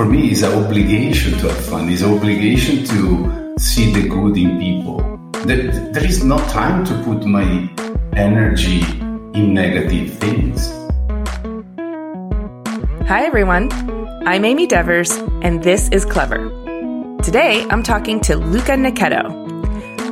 for me, it's an obligation to have fun. It's an obligation to see the good in people. There, there is no time to put my energy in negative things. Hi, everyone. I'm Amy Devers, and this is Clever. Today, I'm talking to Luca Nichetto.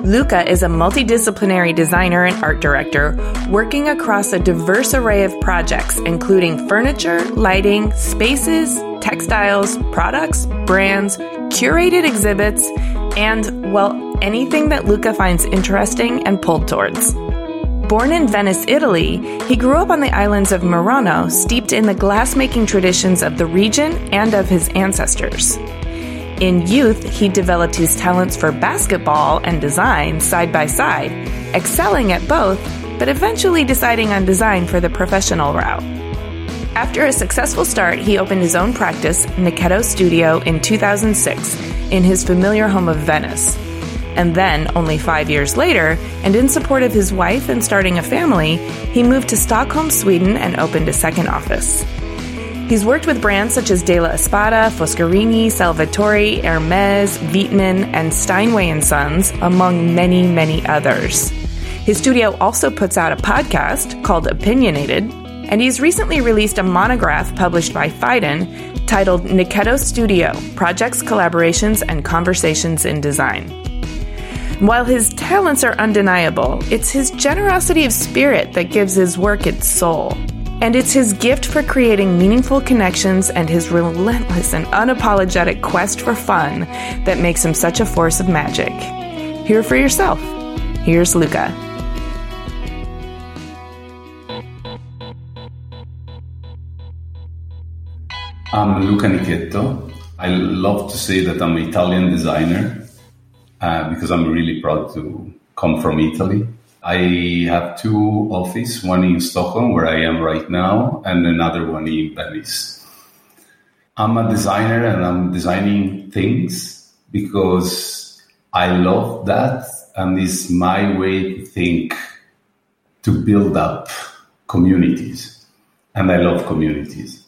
Luca is a multidisciplinary designer and art director working across a diverse array of projects, including furniture, lighting, spaces, textiles, products, brands, curated exhibits, and, well, anything that Luca finds interesting and pulled towards. Born in Venice, Italy, he grew up on the islands of Murano, steeped in the glassmaking traditions of the region and of his ancestors. In youth, he developed his talents for basketball and design side by side, excelling at both, but eventually deciding on design for the professional route. After a successful start, he opened his own practice, Nichetto Studio, in 2006 in his familiar home of Venice. And then, only five years later, and in support of his wife and starting a family, he moved to Stockholm, Sweden, and opened a second office. He's worked with brands such as De La Espada, Foscarini, Salvatore, Hermes, Wittmann, and Steinway & Sons, among many, many others. His studio also puts out a podcast called Opinionated, and he's recently released a monograph published by Phaidon titled Nichetto Studio Projects, Collaborations, and Conversations in Design. While his talents are undeniable, it's his generosity of spirit that gives his work its soul. And it's his gift for creating meaningful connections and his relentless and unapologetic quest for fun that makes him such a force of magic. Hear for yourself. Here's Luca. I'm Luca Nichetto. I love to say that I'm an Italian designer uh, because I'm really proud to come from Italy. I have two offices, one in Stockholm, where I am right now, and another one in Venice. I'm a designer and I'm designing things because I love that, and it's my way to think to build up communities. And I love communities.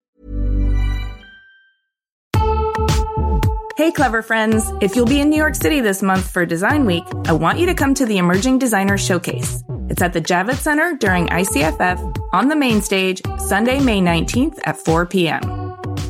Hey, clever friends. If you'll be in New York City this month for Design Week, I want you to come to the Emerging Designer Showcase. It's at the Javits Center during ICFF on the main stage, Sunday, May 19th at 4 p.m.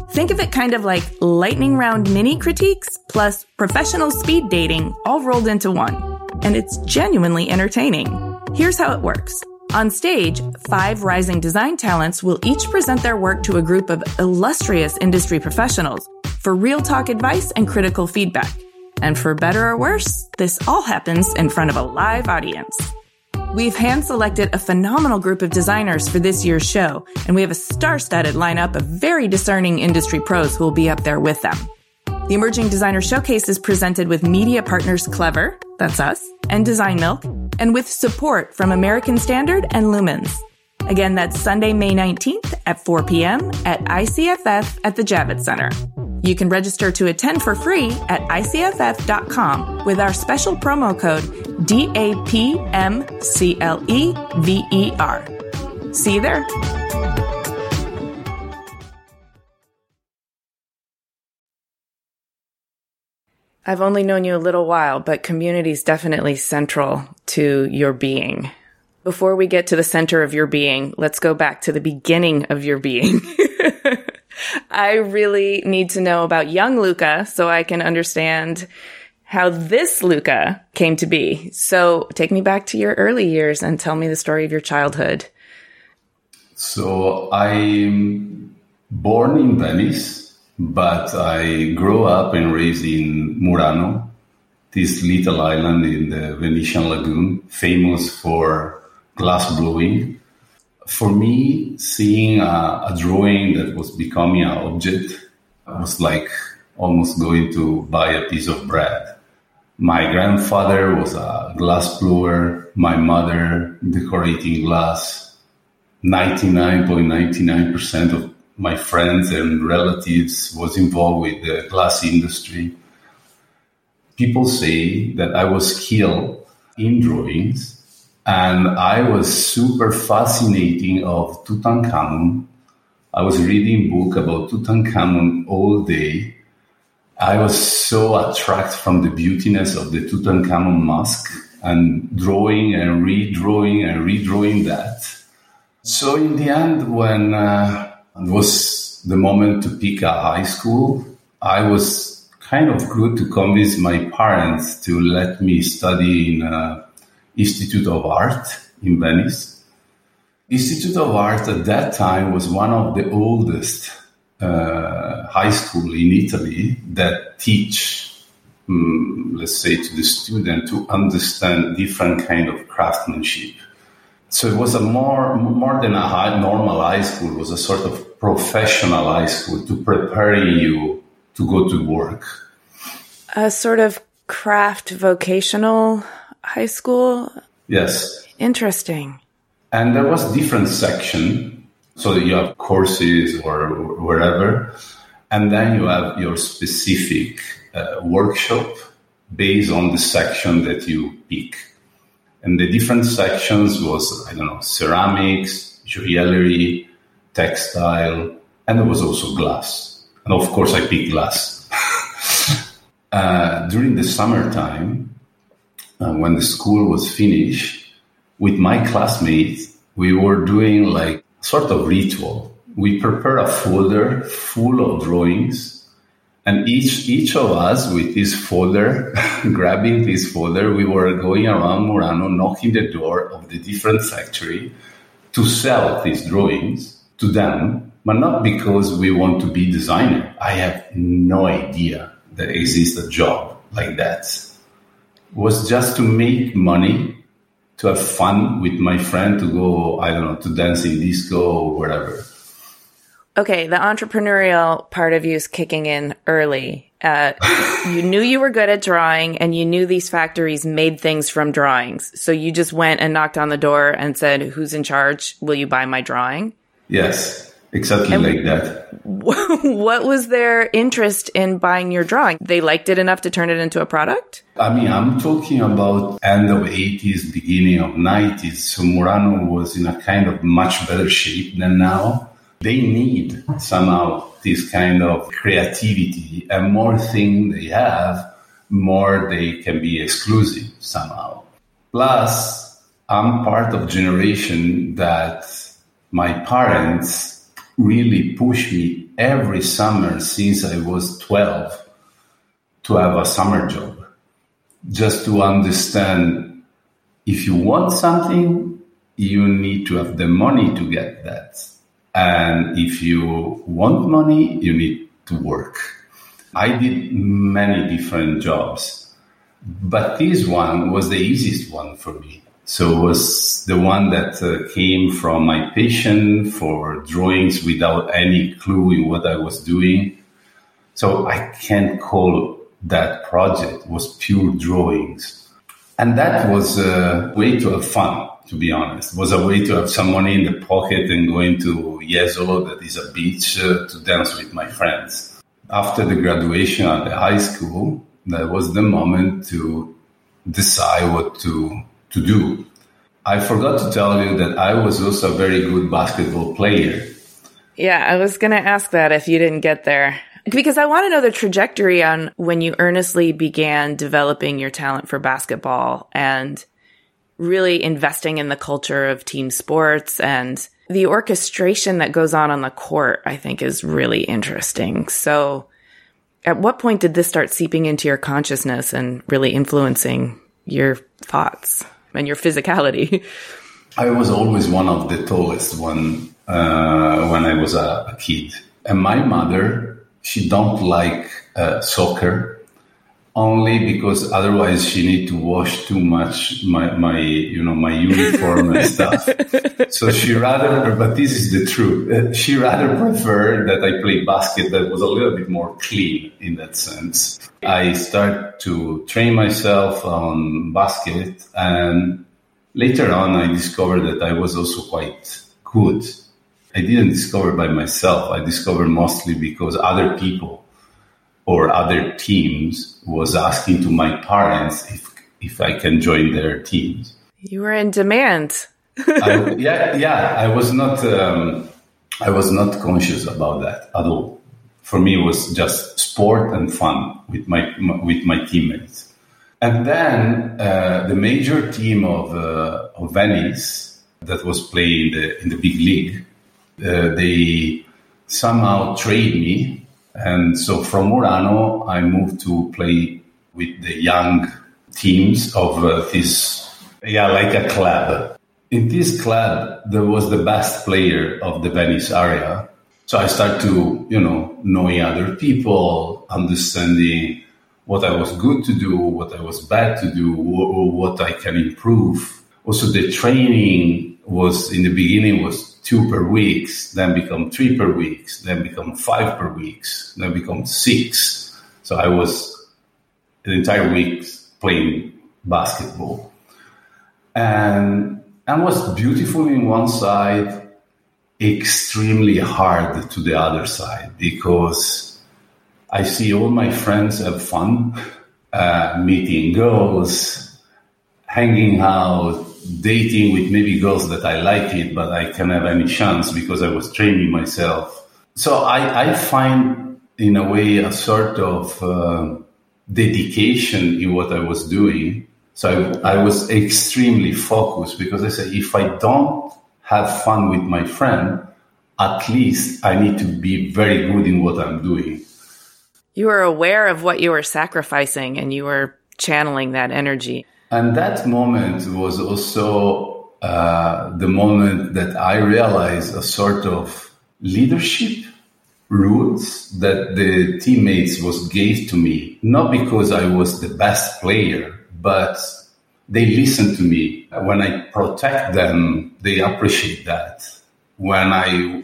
Think of it kind of like lightning round mini critiques plus professional speed dating all rolled into one. And it's genuinely entertaining. Here's how it works. On stage, five rising design talents will each present their work to a group of illustrious industry professionals for real talk advice and critical feedback. And for better or worse, this all happens in front of a live audience. We've hand selected a phenomenal group of designers for this year's show, and we have a star studded lineup of very discerning industry pros who will be up there with them. The Emerging Designer Showcase is presented with media partners Clever, that's us, and Design Milk, and with support from American Standard and Lumens. Again, that's Sunday, May 19th at 4 p.m. at ICFF at the Javits Center. You can register to attend for free at icff.com with our special promo code DAPMCLEVER. See you there. I've only known you a little while, but community is definitely central to your being. Before we get to the center of your being, let's go back to the beginning of your being. I really need to know about young Luca so I can understand how this Luca came to be. So take me back to your early years and tell me the story of your childhood. So I'm born in Venice, but I grew up and raised in Murano, this little island in the Venetian lagoon, famous for glass blowing. For me, seeing a, a drawing that was becoming an object was like almost going to buy a piece of bread. My grandfather was a glass blower, my mother decorating glass. 99.99% of my friends and relatives was involved with the glass industry. People say that I was skilled in drawings and I was super fascinating of Tutankhamun. I was reading book about Tutankhamun all day. I was so attracted from the beautiness of the Tutankhamun mask and drawing and redrawing and redrawing that. So in the end, when uh, it was the moment to pick a high school, I was kind of good to convince my parents to let me study in uh, Institute of Art in Venice. Institute of Art at that time was one of the oldest uh, high school in Italy that teach, um, let's say, to the student to understand different kind of craftsmanship. So it was a more more than a high, normal high school. It was a sort of professional high school to prepare you to go to work. A sort of craft vocational high school? Yes. Interesting. And there was different section. So you have courses or wherever. And then you have your specific uh, workshop based on the section that you pick. And the different sections was, I don't know, ceramics, jewelry, textile, and there was also glass. And of course, I picked glass. uh, during the summertime, uh, when the school was finished, with my classmates, we were doing like sort of ritual. We prepare a folder full of drawings, and each each of us with this folder, grabbing this folder, we were going around Murano, knocking the door of the different factory to sell these drawings to them, but not because we want to be designer. I have no idea that exists a job like that was just to make money, to have fun with my friend, to go, I don't know, to dance in disco or whatever. Okay, the entrepreneurial part of you is kicking in early. Uh, you knew you were good at drawing and you knew these factories made things from drawings. So you just went and knocked on the door and said, Who's in charge? Will you buy my drawing? Yes. Exactly and like that. What was their interest in buying your drawing? They liked it enough to turn it into a product? I mean, I'm talking about end of 80s, beginning of 90s. So Murano was in a kind of much better shape than now. They need somehow this kind of creativity and more thing they have, more they can be exclusive somehow. Plus, I'm part of generation that my parents really pushed me every summer since I was 12 to have a summer job, just to understand if you want something, you need to have the money to get that. And if you want money, you need to work. I did many different jobs, but this one was the easiest one for me so it was the one that uh, came from my passion for drawings without any clue in what I was doing. So I can't call that project was pure drawings. And that was a way to have fun, to be honest. It was a way to have some money in the pocket and going to Jesolo, that is a beach, uh, to dance with my friends. After the graduation at the high school, that was the moment to decide what to to do. I forgot to tell you that I was also a very good basketball player. Yeah, I was going to ask that if you didn't get there. Because I want to know the trajectory on when you earnestly began developing your talent for basketball and really investing in the culture of team sports and the orchestration that goes on on the court, I think is really interesting. So at what point did this start seeping into your consciousness and really influencing your thoughts and your physicality? I was always one of the tallest one uh, when I was a, a, kid, and my mother she don't like uh, soccer only because otherwise she need to wash too much my, my you know my uniform and stuff. So she rather but this is the truth. Uh, she rather preferred that i play basket that was a little bit more clean in that sense. I start to train myself on basket and later on i discovered that i was also quite good. I didn't discover by myself. I discovered mostly because other people or other teams was asking to my parents if if I can join their teams. You were in demand. I, yeah, yeah. I was not. Um, I was not conscious about that at all. For me, it was just sport and fun with my with my teammates. And then uh, the major team of, uh, of Venice that was playing the, in the big league, uh, they somehow trade me and so from Murano, I moved to play with the young teams of uh, this, yeah, like a club. In this club, there was the best player of the Venice area. So I started to, you know, knowing other people, understanding what I was good to do, what I was bad to do, or what I can improve. Also, the training was in the beginning was two per weeks, then become three per weeks, then become five per weeks, then become six. So I was an entire week playing basketball. And and was beautiful in one side, extremely hard to the other side because I see all my friends have fun, uh, meeting girls, hanging out, dating with maybe girls that I like it, but I can have any chance because I was training myself. So I, I find in a way a sort of uh, dedication in what I was doing. So I, I was extremely focused because I said, if I don't have fun with my friend, at least I need to be very good in what I'm doing. You were aware of what you were sacrificing and you were channeling that energy. And that moment was also uh, the moment that I realized a sort of leadership roots that the teammates was gave to me, not because I was the best player, but they listen to me. When I protect them, they appreciate that. When I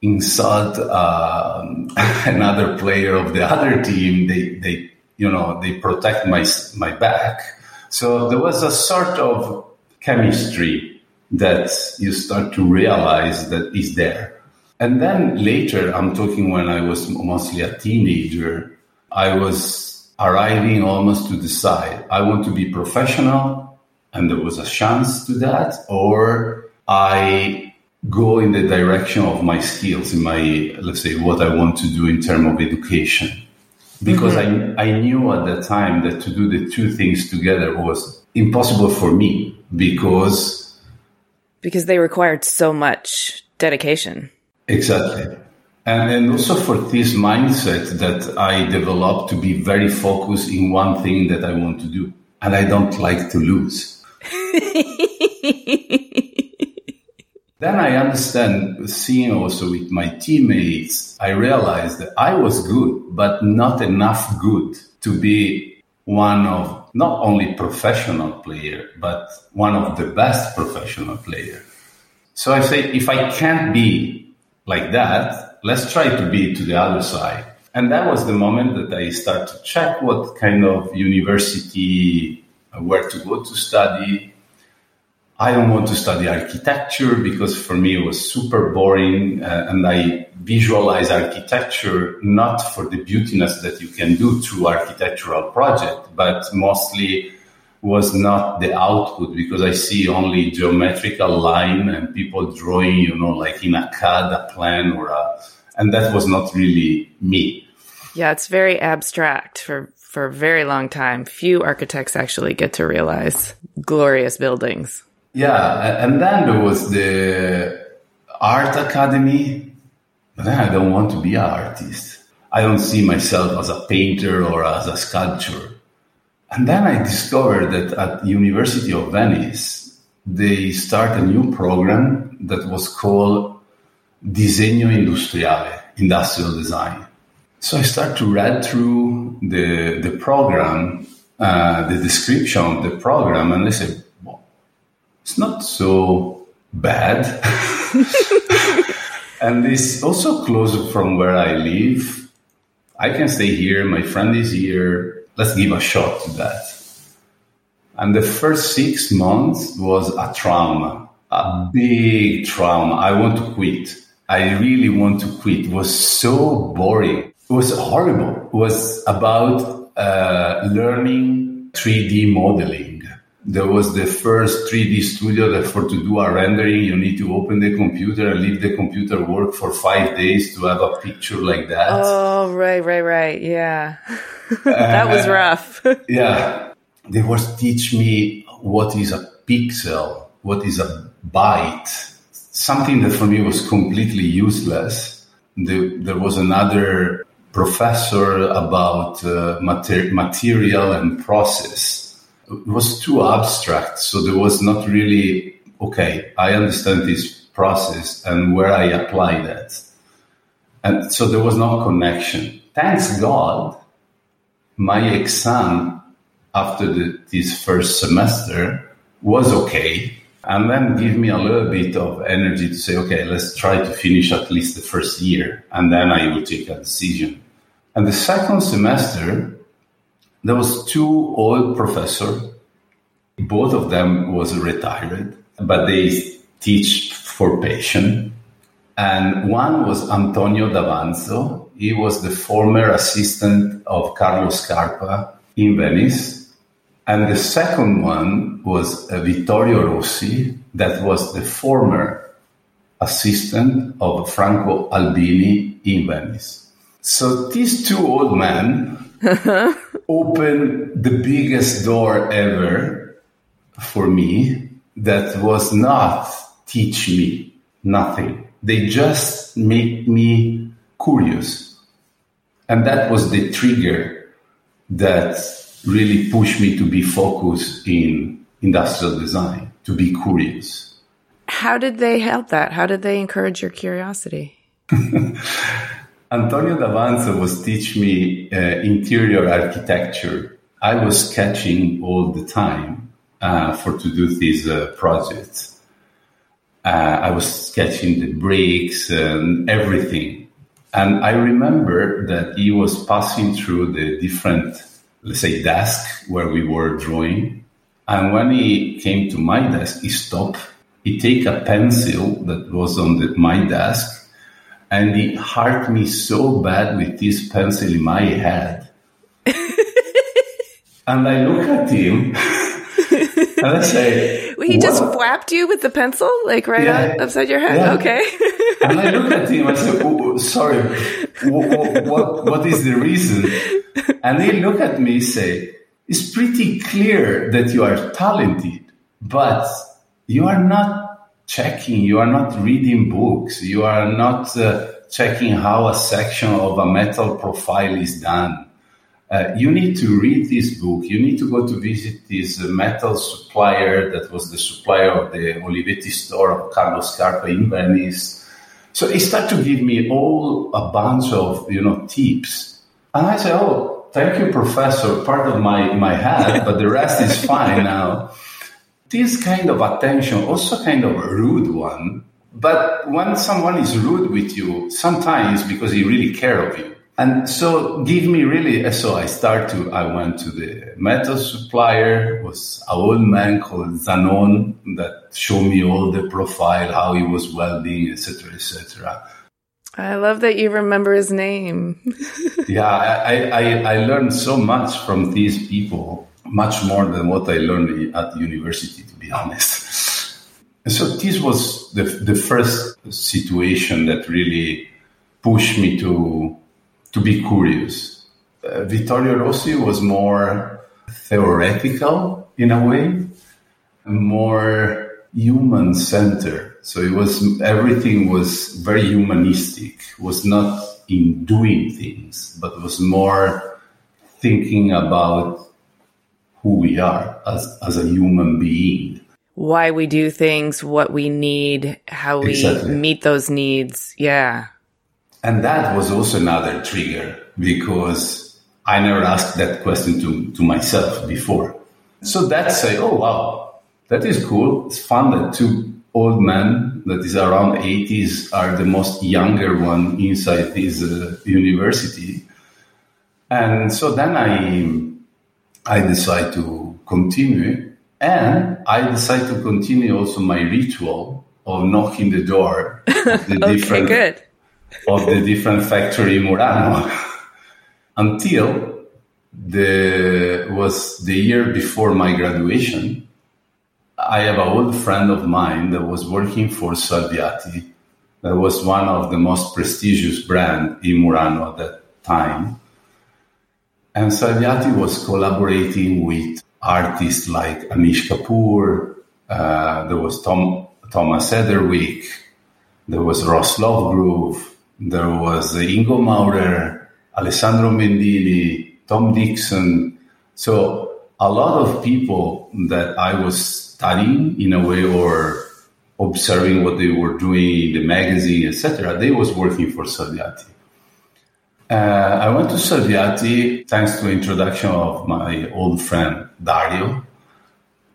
insult uh, another player of the other team, they, they, you know, they protect my, my back. So there was a sort of chemistry that you start to realize that is there. And then later, I'm talking when I was mostly a teenager, I was arriving almost to decide I want to be professional, and there was a chance to that, or I go in the direction of my skills, in my, let's say, what I want to do in terms of education because mm-hmm. I, I knew at that time that to do the two things together was impossible for me because because they required so much dedication. Exactly. And, and also for this mindset that i developed to be very focused in one thing that i want to do and i don't like to lose Then I understand seeing also with my teammates, I realized that I was good, but not enough good to be one of not only professional player, but one of the best professional player. So I say, if I can't be like that, let's try to be to the other side. And that was the moment that I start to check what kind of university, uh, where to go to study, I don't want to study architecture because for me it was super boring uh, and I visualize architecture not for the beautiness that you can do through architectural project, but mostly was not the output because I see only geometrical line and people drawing, you know, like in a CAD, a plan or a, and that was not really me. Yeah, it's very abstract for for a very long time. Few architects actually get to realize glorious buildings. Yeah, and then there was the art academy, but then I don't want to be an artist. I don't see myself as a painter or as a sculptor. And then I discovered that at University of Venice, they start a new program that was called Disegno Industriale, industrial design. So I start to read through the, the program, uh, the description of the program, and I said, it's not so bad. and it's also close from where I live. I can stay here, my friend is here. Let's give a shot to that. And the first six months was a trauma, a big trauma. I want to quit. I really want to quit. It was so boring. It was horrible. It was about uh, learning 3D modeling. There was the first 3D studio that for to do a rendering, you need to open the computer and leave the computer work for five days to have a picture like that. Oh, right, right, right. Yeah. that was Uh, rough. yeah, they was teach me what is a pixel, what is a byte, something that for me was completely useless. There, there was another professor about uh, mater- material and process. Was too abstract, so there was not really okay. I understand this process and where I apply that, and so there was no connection. Thanks God, my exam after the, this first semester was okay and then give me a little bit of energy to say okay let's try to finish at least the first year and then i will take a decision and the second semester there was two old professors both of them was retired but they teach for patient and one was antonio davanzo. He was the former assistant of Carlo scarpa in venice. And the second one was uh, Vittorio Rossi, that was the former assistant of Franco Albini in Venice. So these two old men opened the biggest door ever for me that was not teach me nothing. They just make me curious. And that was the trigger that really pushed me to be focused in industrial design, to be curious. How did they help that? How did they encourage your curiosity? Antonio Davanzo was teach me uh, interior architecture. I was sketching all the time uh, for to do these uh, project. Uh, I was sketching the bricks and everything. And I remember that he was passing through the different, let's say, desk where we were drawing. And when he came to my desk, he stopped. He take a pencil that was on the, my desk and he hurt me so bad with this pencil in my head. and I look at him and I say, He just "What?" whapped you with the pencil, like right Yeah. up, upside your head. Yeah. Okay. And I look at him and say, oh, oh sorry, what, what, what is the reason? And he look at me and say, it's pretty clear that you are talented, but you are not checking, you are not reading books, you are not uh, checking how a section of a metal profile is done. Uh, you need to read this book. You need to go to visit this metal supplier that was the supplier of the Olivetti store of Carlos Scarpa in Venice. So he started to give me all a bunch of you know tips, and I said, "Oh, thank you, professor. Part of my my head, but the rest is fine now." This kind of attention, also kind of a rude one, but when someone is rude with you, sometimes because he really care of you. And so give me really, uh, so I start to, I went to the metal supplier, was an old man called Zanon that showed me all the profile, how he was welding, etc., etc. I love that you remember his name. yeah, I, I, I learned so much from these people, much more than what I learned at university, to be honest. And so this was the, the first situation that really pushed me to, to be curious. uh, Vittorio Rossi was more theoretical in a way, more human centered. So it was everything was very humanistic. Was not in doing things, but was more thinking about who we are as, as a human being. Why we do things, what we need, how we Exactly. meet those needs. Yeah. And that was also another trigger because I never asked that question to, to myself before. So that's a, oh wow, that is cool. It's fun that two old men that is around 80s are the most younger one inside this uh, university. And so then I, I decide to continue and I decide to continue also my ritual of knocking the door of the Okay, different good. of the different factory in Murano until the was the year before my graduation. I have an old friend of mine that was working for Salviati. That was one of the most prestigious brand in Murano at that time. And Salviati was collaborating with artists like Anish Kapoor, uh, there was Tom, Thomas Heatherwick, there was Ross Lovegrove, there was Ingo Maurer, Alessandro Mendini, Tom Dixon. So a lot of people that I was studying in a way or observing what they were doing in the magazine, etc., they was working for Salviati. Uh, I went to Salviati thanks to introduction of my old friend Dario,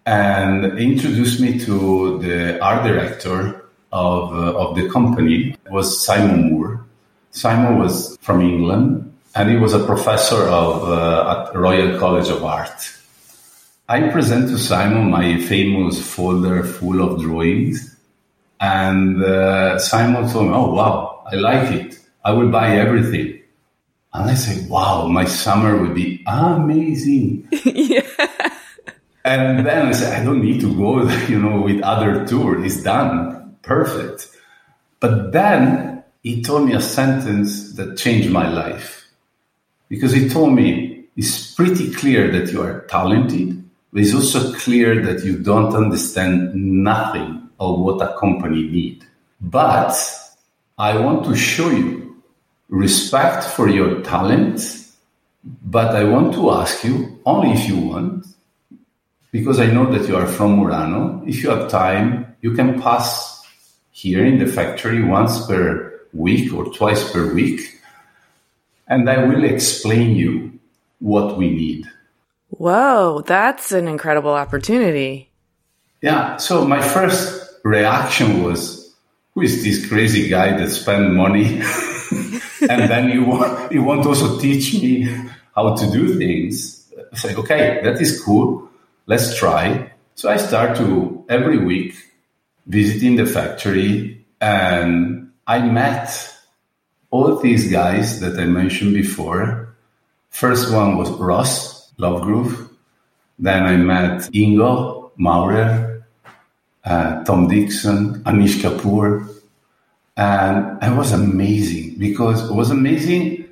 and introduced me to the art director of uh, of the company. It was Simon Moore. Simon was from England, and he was a professor of uh, at Royal College of Art. I present to Simon my famous folder full of drawings, and uh, Simon told me, "Oh wow, I like it. I will buy everything." And I say, wow, my summer would be amazing. yeah. And then I said, I don't need to go, you know, with other tour. It's done. Perfect. But then he told me a sentence that changed my life. Because he told me, it's pretty clear that you are talented, but it's also clear that you don't understand nothing of what a company need. But I want to show you respect for your talent, but I want to ask you, only if you want, because I know that you are from Murano, if you have time, you can pass here in the factory once per week or twice per week, and I will explain you what we need. Whoa, that's an incredible opportunity. Yeah, so my first reaction was, who is this crazy guy that spend money and then you want, you want to also teach me how to do things? Say, okay, that is cool. Let's try. So I start to every week visiting the factory and I met all these guys that I mentioned before. First one was Ross Lovegrove. Then I met Ingo Maurer, uh, Tom Dixon, Anish Kapoor. And it was amazing because it was amazing.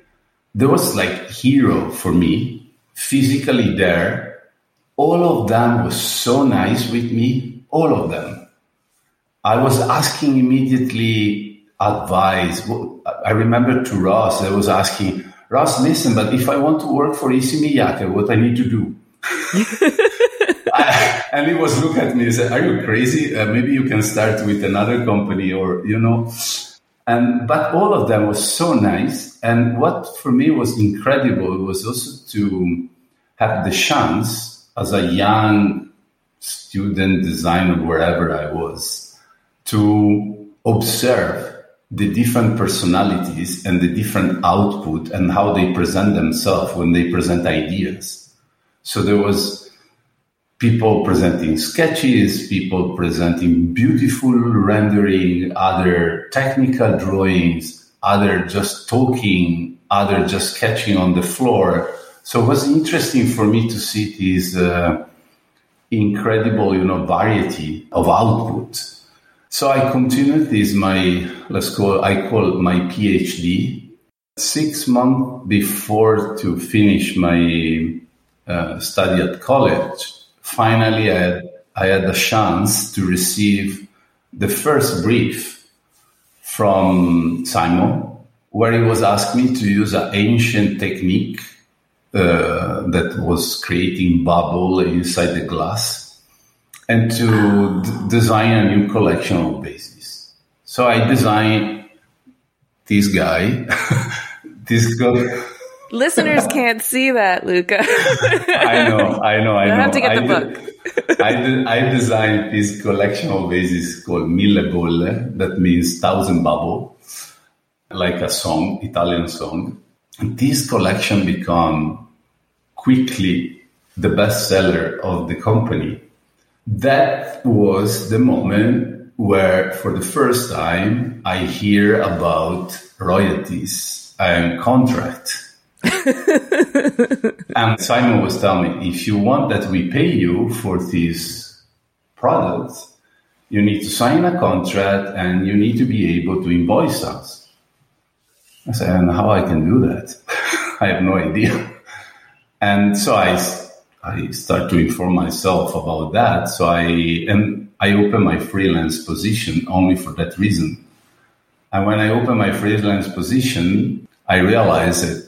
There was like hero for me, physically there. All of them was so nice with me, all of them. I was asking immediately advice. I remember to Ross, I was asking, Ross, listen, but if I want to work for Issey Miyake, what I need to do? And he was looking at me and said, "Are you crazy? Uh, maybe you can start with another company, or you know." And but all of them was so nice, and what for me was incredible was also to have the chance as a young student designer, wherever I was, to observe the different personalities and the different output and how they present themselves when they present ideas. So there was people presenting sketches, people presenting beautiful rendering, other technical drawings, other just talking, other just sketching on the floor. So it was interesting for me to see this uh, incredible, you know, variety of output. So I continued this my let's call I call it my PhD Six months before to finish my uh, study at college, finally I had, I had the chance to receive the first brief from Simon, where he was asking me to use an ancient technique uh, that was creating bubble inside the glass and to d- design a new collection of bases. So I designed this guy, this guy. Listeners can't see that, Luca. I know, I know, I know. have to get I the did- I, did, I designed this collection of vases called Mille Bolle, that means thousand bubble, like a song, Italian song. And this collection became quickly the bestseller of the company. That was the moment where, for the first time, I hear about royalties and contract. And Simon was telling me, if you want that we pay you for these products, you need to sign a contract and you need to be able to invoice us. I said, and how I can do that? I have no idea. And so I, I start to inform myself about that. So I, and I open my freelance position only for that reason. And when I open my freelance position, I realize that,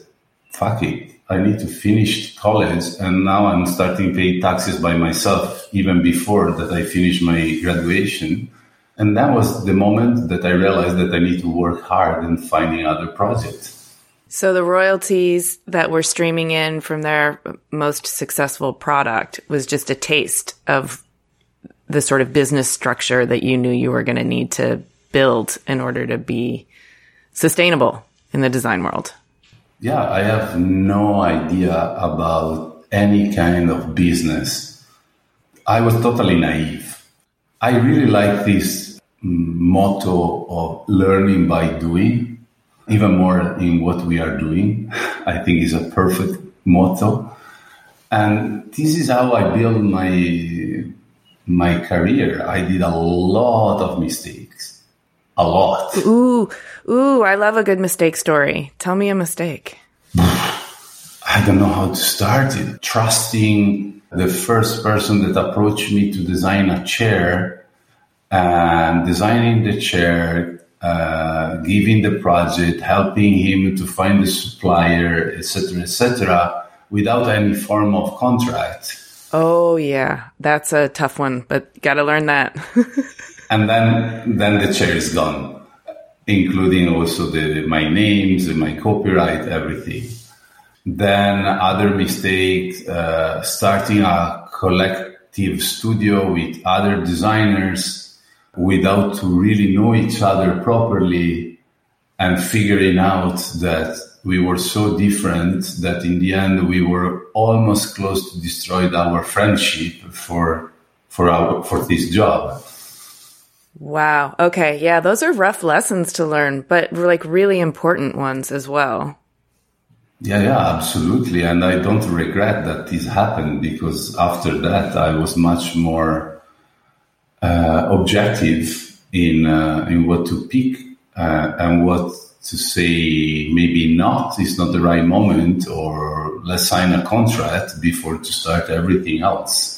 fuck it, I need to finish college and now I'm starting paying taxes by myself even before that I finish my graduation. And that was the moment that I realized that I need to work hard in finding other projects. So the royalties that were streaming in from their most successful product was just a taste of the sort of business structure that you knew you were going to need to build in order to be sustainable in the design world. Yeah, I have no idea about any kind of business. I was totally naive. I really like this motto of learning by doing, even more in what we are doing. I think is a perfect motto. And this is how I built my my career. I did a lot of mistakes. A lot. Ooh, ooh, I love a good mistake story. Tell me a mistake. I don't know how to start it. Trusting the first person that approached me to design a chair and designing the chair, uh, giving the project, helping him to find the supplier, etc., etc., without any form of contract. Oh yeah, that's a tough one, but got to learn that. and then then the chair is gone, including also the my names and my copyright, everything. Then other mistakes, uh, starting a collective studio with other designers without to really know each other properly and figuring out that we were so different that in the end we were almost close to destroy our friendship for for our for this job. Wow. Okay. Yeah, those are rough lessons to learn, but like really important ones as well. Yeah, yeah, absolutely. And I don't regret that this happened because after that I was much more uh, objective in uh, in what to pick uh, and what to say. Maybe not is not the right moment, or let's sign a contract before to start everything else.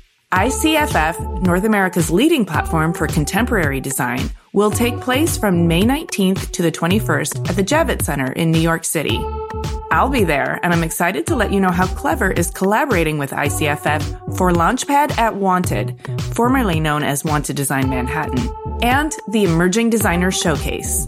ICFF, North America's leading platform for contemporary design, will take place from May 19th to the 21st at the Javits Center in New York City. I'll be there, and I'm excited to let you know how Clever is collaborating with ICFF for Launchpad at Wanted, formerly known as Wanted Design Manhattan, and the Emerging Designers Showcase.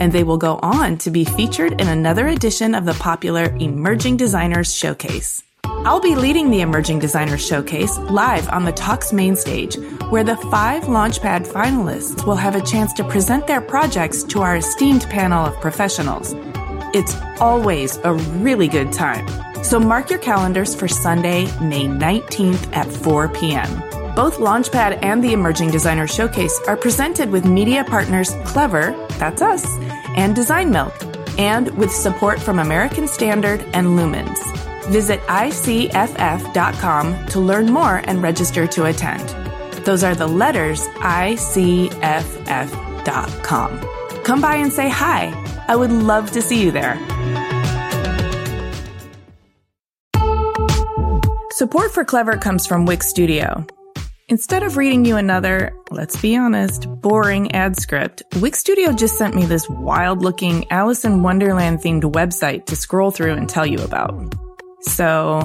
and they will go on to be featured in another edition of the popular Emerging Designers Showcase. I'll be leading the Emerging Designers Showcase live on the Talks main stage, where the five Launchpad finalists will have a chance to present their projects to our esteemed panel of professionals. It's always a really good time. So mark your calendars for Sunday, May 19th at 4 p.m. Both Launchpad and the Emerging Designer Showcase are presented with media partners Clever, that's us, and Design Milk, and with support from American Standard and Lumens. Visit ICFF.com to learn more and register to attend. Those are the letters ICFF.com. Come by and say hi. I would love to see you there. Support for Clever comes from Wix Studio. Instead of reading you another, let's be honest, boring ad script, Wix Studio just sent me this wild looking Alice in Wonderland themed website to scroll through and tell you about. So,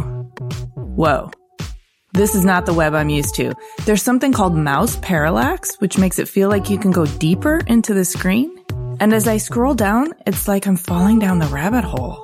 whoa. This is not the web I'm used to. There's something called mouse parallax, which makes it feel like you can go deeper into the screen. And as I scroll down, it's like I'm falling down the rabbit hole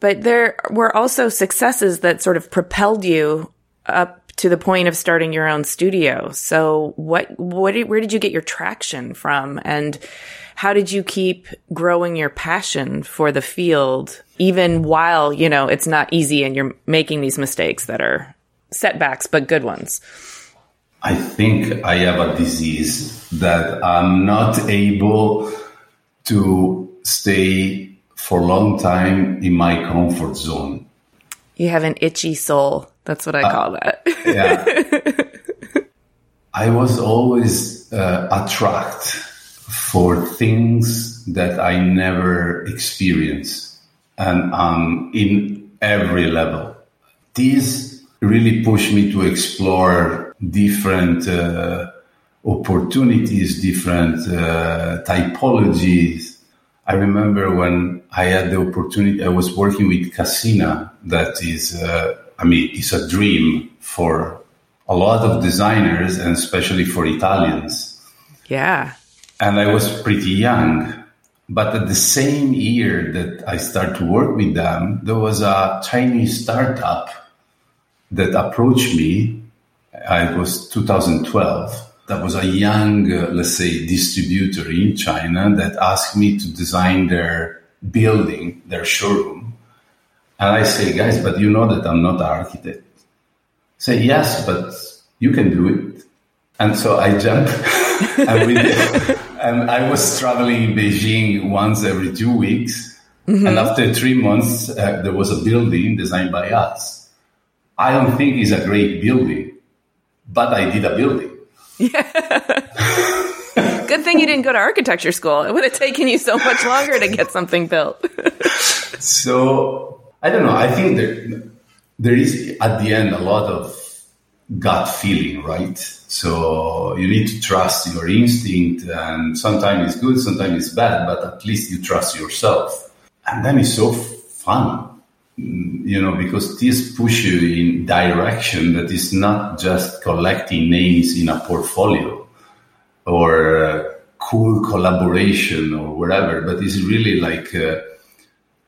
But there were also successes that sort of propelled you up to the point of starting your own studio. So what, what, where did you get your traction from? And how did you keep growing your passion for the field, even while, you know, it's not easy and you're making these mistakes that are setbacks, but good ones? I think I have a disease that I'm not able to stay for a long time in my comfort zone. You have an itchy soul. That's what I uh, call that. yeah. I was always uh, attracted for things that I never experienced and um, in every level. This really pushed me to explore different uh, opportunities, different uh, typologies, I remember when I had the opportunity, I was working with Cassina, that is, uh, I mean, it's a dream for a lot of designers, and especially for Italians. Yeah. And I was pretty young. But at the same year that I started to work with them, there was a Chinese startup that approached me. It was 2012. That was a young, uh, let's say, distributor in China that asked me to design their building, their showroom. And I say, guys, but you know that I'm not an architect. Say, yes, but you can do it. And so I jumped and we did. And I was traveling in Beijing once every two weeks. Mm-hmm. And after three months, uh, there was a building designed by us. I don't think it's a great building, but I did a building. Yeah. Good thing you didn't go to architecture school. It would have taken you so much longer to get something built. so I don't know. I think there, there is at the end a lot of gut feeling, right? So you need to trust your instinct, and sometimes it's good, sometimes it's bad, but at least you trust yourself. And then it's so fun, mm, you know, because this push you in direction that is not just collecting names in a portfolio or cool collaboration or whatever, but it's really like. Uh,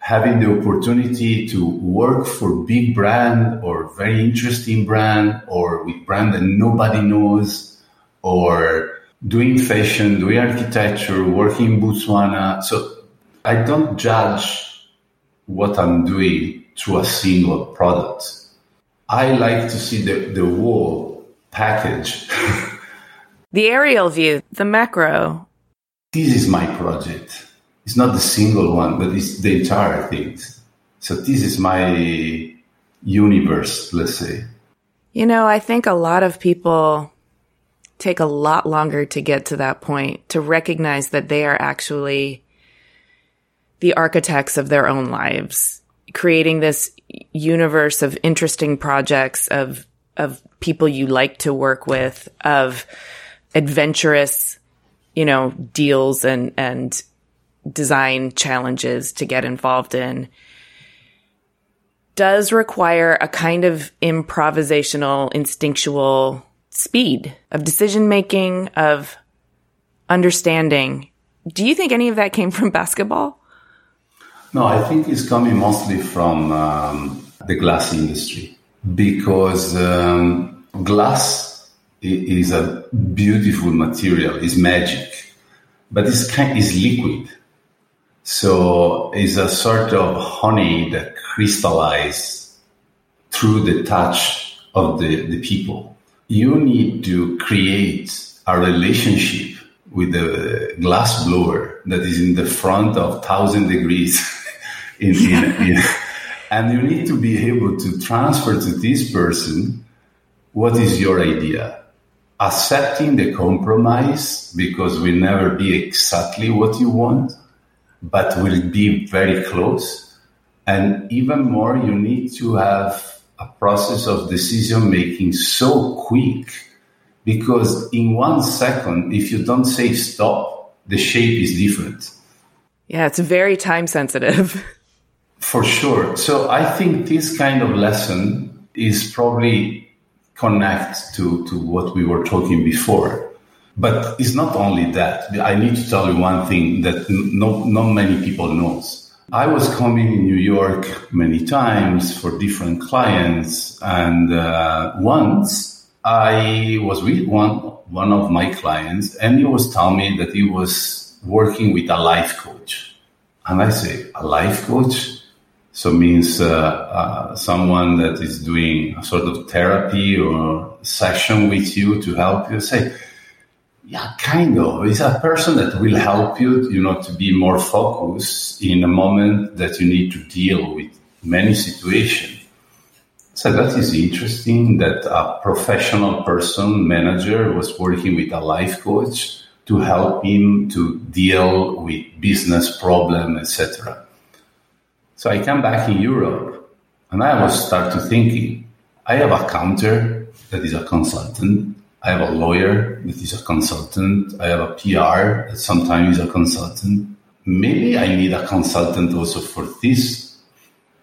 having the opportunity to work for big brand or very interesting brand or with brand that nobody knows or doing fashion, doing architecture, working in Botswana. So I don't judge what I'm doing through a single product. I like to see the, the whole package. the aerial view, the macro. This is my project it's not the single one, but it's the entire thing. So this is my universe, let's say. You know, I think a lot of people take a lot longer to get to that point to recognize that they are actually the architects of their own lives, creating this universe of interesting projects of of people you like to work with, of adventurous, you know, deals and and design challenges to get involved in does require a kind of improvisational, instinctual speed of decision making, of understanding. Do you think any of that came from basketball? No, I think it's coming mostly from um, the glass industry because um, glass is a beautiful material, is magic, but it's kind, it's liquid. So it's a sort of honey that crystallizes through the touch of the, the people. You need to create a relationship with the glass blower that is in the front of thousand degrees in, in, in, and you need to be able to transfer to this person what is your idea accepting the compromise because will never be exactly what you want but will be very close. And even more, you need to have a process of decision making so quick because in one second, if you don't say stop, the shape is different. Yeah, it's very time sensitive. For sure. So I think this kind of lesson is probably connect to, to what we were talking before but it's not only that. I need to tell you one thing that not, not many people knows. I was coming in New York many times for different clients, and uh, once I was with one one of my clients, and he was telling me that he was working with a life coach, and I say a life coach, so means uh, uh, someone that is doing a sort of therapy or session with you to help you. Say yeah, kind of. It's a person that will help you, you know, to be more focused in a moment that you need to deal with many situations. So that is interesting that a professional person, manager, was working with a life coach to help him to deal with business problem, etc. So I come back in Europe and I was start to thinking, I have a counter that is a consultant I have a lawyer that is a consultant. I have a PR that sometimes is a consultant. Maybe I need a consultant also for this.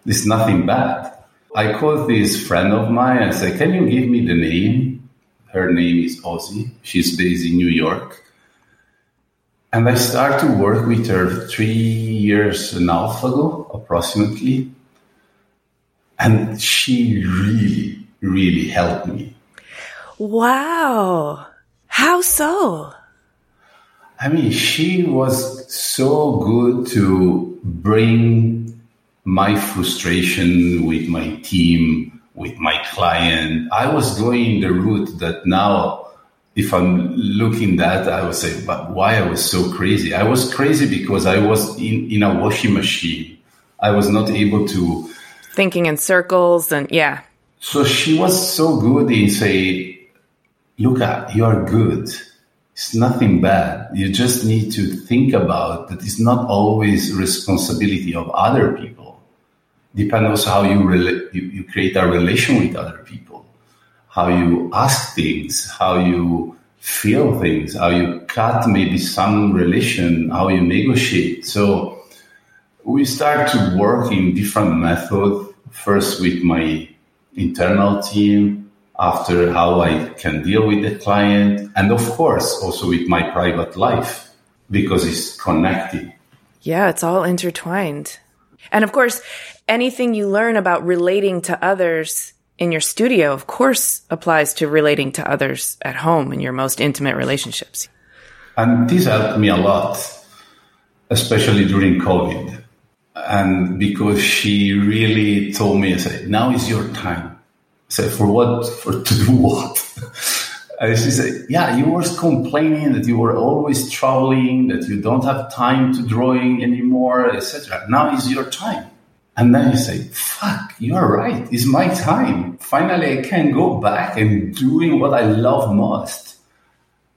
It's nothing bad. I call this friend of mine and say, Can you give me the name Her name is Ozzy. She's based in New York. And I started to work with her three years and a half ago, approximately. And she really, really helped me. Wow. How so? I mean, she was so good to bring my frustration with my team, with my client. I was going the route that now, if I'm looking that, I would say, but why I was so crazy? I was crazy because I was in, in a washing machine. I was not able to thinking in circles and yeah. So she was so good in say, Luca, uh, you are good. It's nothing bad. You just need to think about that it's not always responsibility of other people. Depends also how you, rela- you, you create a relation with other people, how you ask things, how you feel things, how you cut maybe some relation, how you negotiate. So we start to work in different methods. First with my internal team, after how I can deal with the client, and of course also with my private life because it's connected. Yeah, it's all intertwined. And of course, anything you learn about relating to others in your studio, of course, applies to relating to others at home in your most intimate relationships. And this helped me a lot, especially during COVID. And because she really told me, I said, now is your time said, for what? For to do what? and she said, yeah, you were complaining that you were always traveling, that you don't have time to drawing anymore, etc. Now is your time. And then you say, fuck, you're right. It's my time. Finally, I can go back and doing what I love most.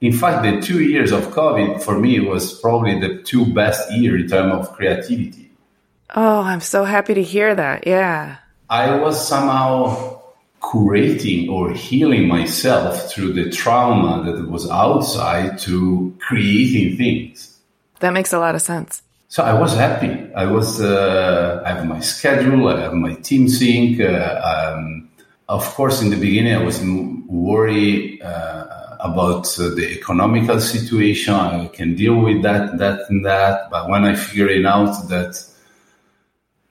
In fact, the two years of COVID for me was probably the two best year in terms of creativity. Oh, I'm so happy to hear that. Yeah. I was somehow curating or healing myself through the trauma that was outside to creating things. That makes a lot of sense. So I was happy. I was, uh, I have my schedule, I have my team sync. Uh, um, of course, in the beginning, I was worried uh, about uh, the economical situation. I can deal with that, that, and that. But when I figured out that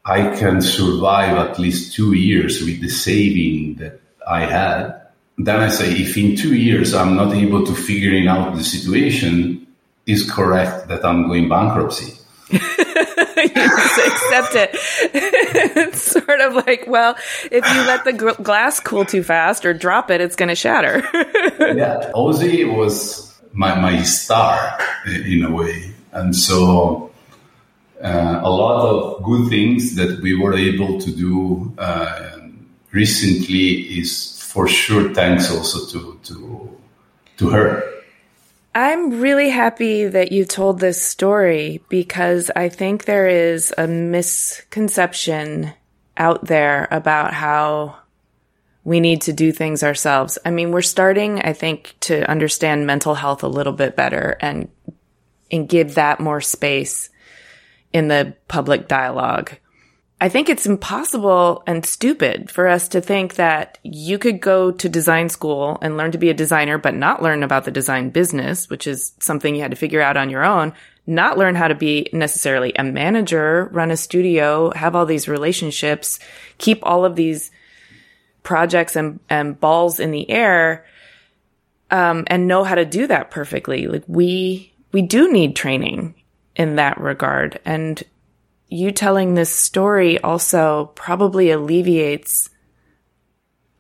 I can survive at least two years with the saving that I had. Then I say, if in two years I'm not able to figuring out the situation, is correct that I'm going bankruptcy. you just accept it. it's sort of like, well, if you let the glass cool too fast or drop it, it's going to shatter. yeah, Ozzy was my my star in a way, and so uh, a lot of good things that we were able to do uh, recently is for sure thanks also to to to her. I'm really happy that you told this story because I think there is a misconception out there about how we need to do things ourselves. I mean, we're starting, I think, to understand mental health a little bit better and and give that more space in the public dialogue. I think it's impossible and stupid for us to think that you could go to design school and learn to be a designer, but not learn about the design business, which is something you had to figure out on your own, not learn how to be necessarily a manager, run a studio, have all these relationships, keep all of these projects and, and balls in the air, um, and know how to do that perfectly. Like we, we do need training in that regard. And you telling this story also probably alleviates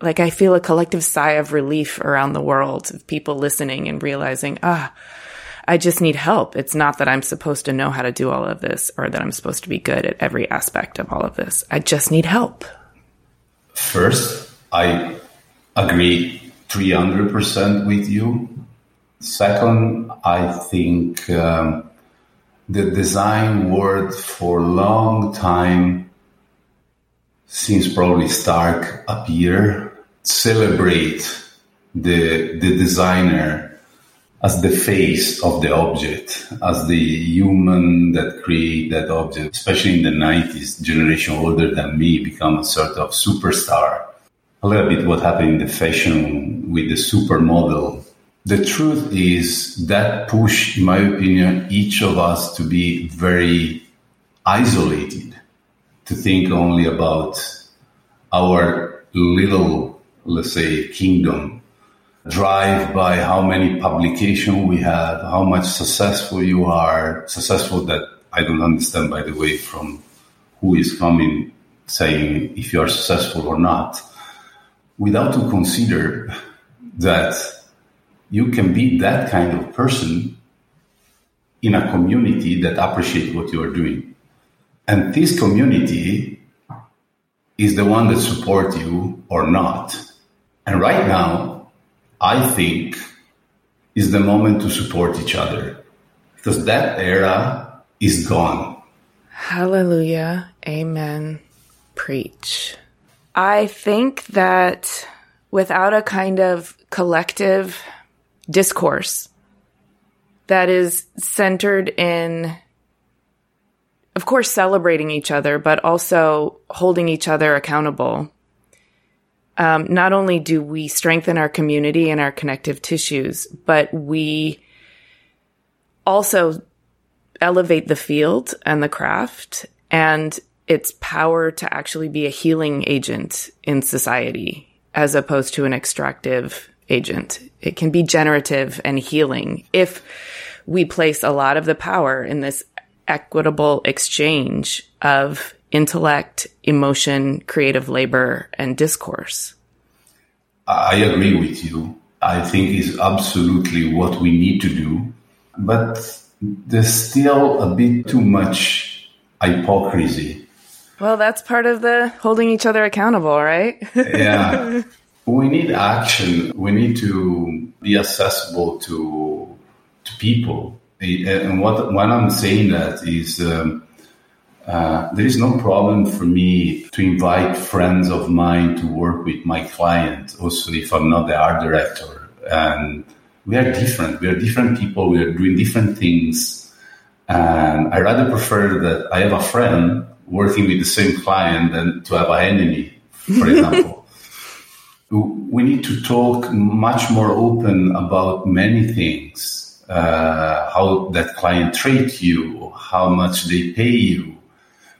like I feel a collective sigh of relief around the world of people listening and realizing, ah, I just need help. It's not that I'm supposed to know how to do all of this or that I'm supposed to be good at every aspect of all of this. I just need help. First, I agree 300% with you. Second, I think um, the design world for a long time since probably Starck appear celebrate the the designer as the face of the object, as the human that create that object, especially in the 90s, generation older than me become a sort of superstar. a little bit what happened in the fashion with the supermodel. The truth is that push, in my opinion, each of us to be very isolated, to think only about our little, let's say, kingdom, drive by how many publication we have, how much successful you are, successful that I don't understand, by the way, from who is coming saying if you are successful or not, without to consider that you can be that kind of person in a community that appreciates what you are doing. And this community is the one that support you or not. And right now, I think is the moment to support each other because that era is gone. Hallelujah. Amen. Preach. I think that without a kind of collective discourse that is centered in, of course, celebrating each other, but also holding each other accountable. Um, not only do we strengthen our community and our connective tissues, but we also elevate the field and the craft and its power to actually be a healing agent in society as opposed to an extractive agent. It can be generative and healing if we place a lot of the power in this equitable exchange of intellect, emotion, creative labor, and discourse. I agree with you. I think is absolutely what we need to do. But there's still a bit too much hypocrisy. Well, that's part of the holding each other accountable, right? yeah. We need action. We need to be accessible to to people. And what when I'm saying that is um, uh, there is no problem for me to invite friends of mine to work with my client. Also, if I'm not the art director, and we are different. We are different people. We are doing different things, and I rather prefer that I have a friend working with the same client than to have an enemy, for example we need to talk much more open about many things. Uh, how that client treat you, how much they pay you,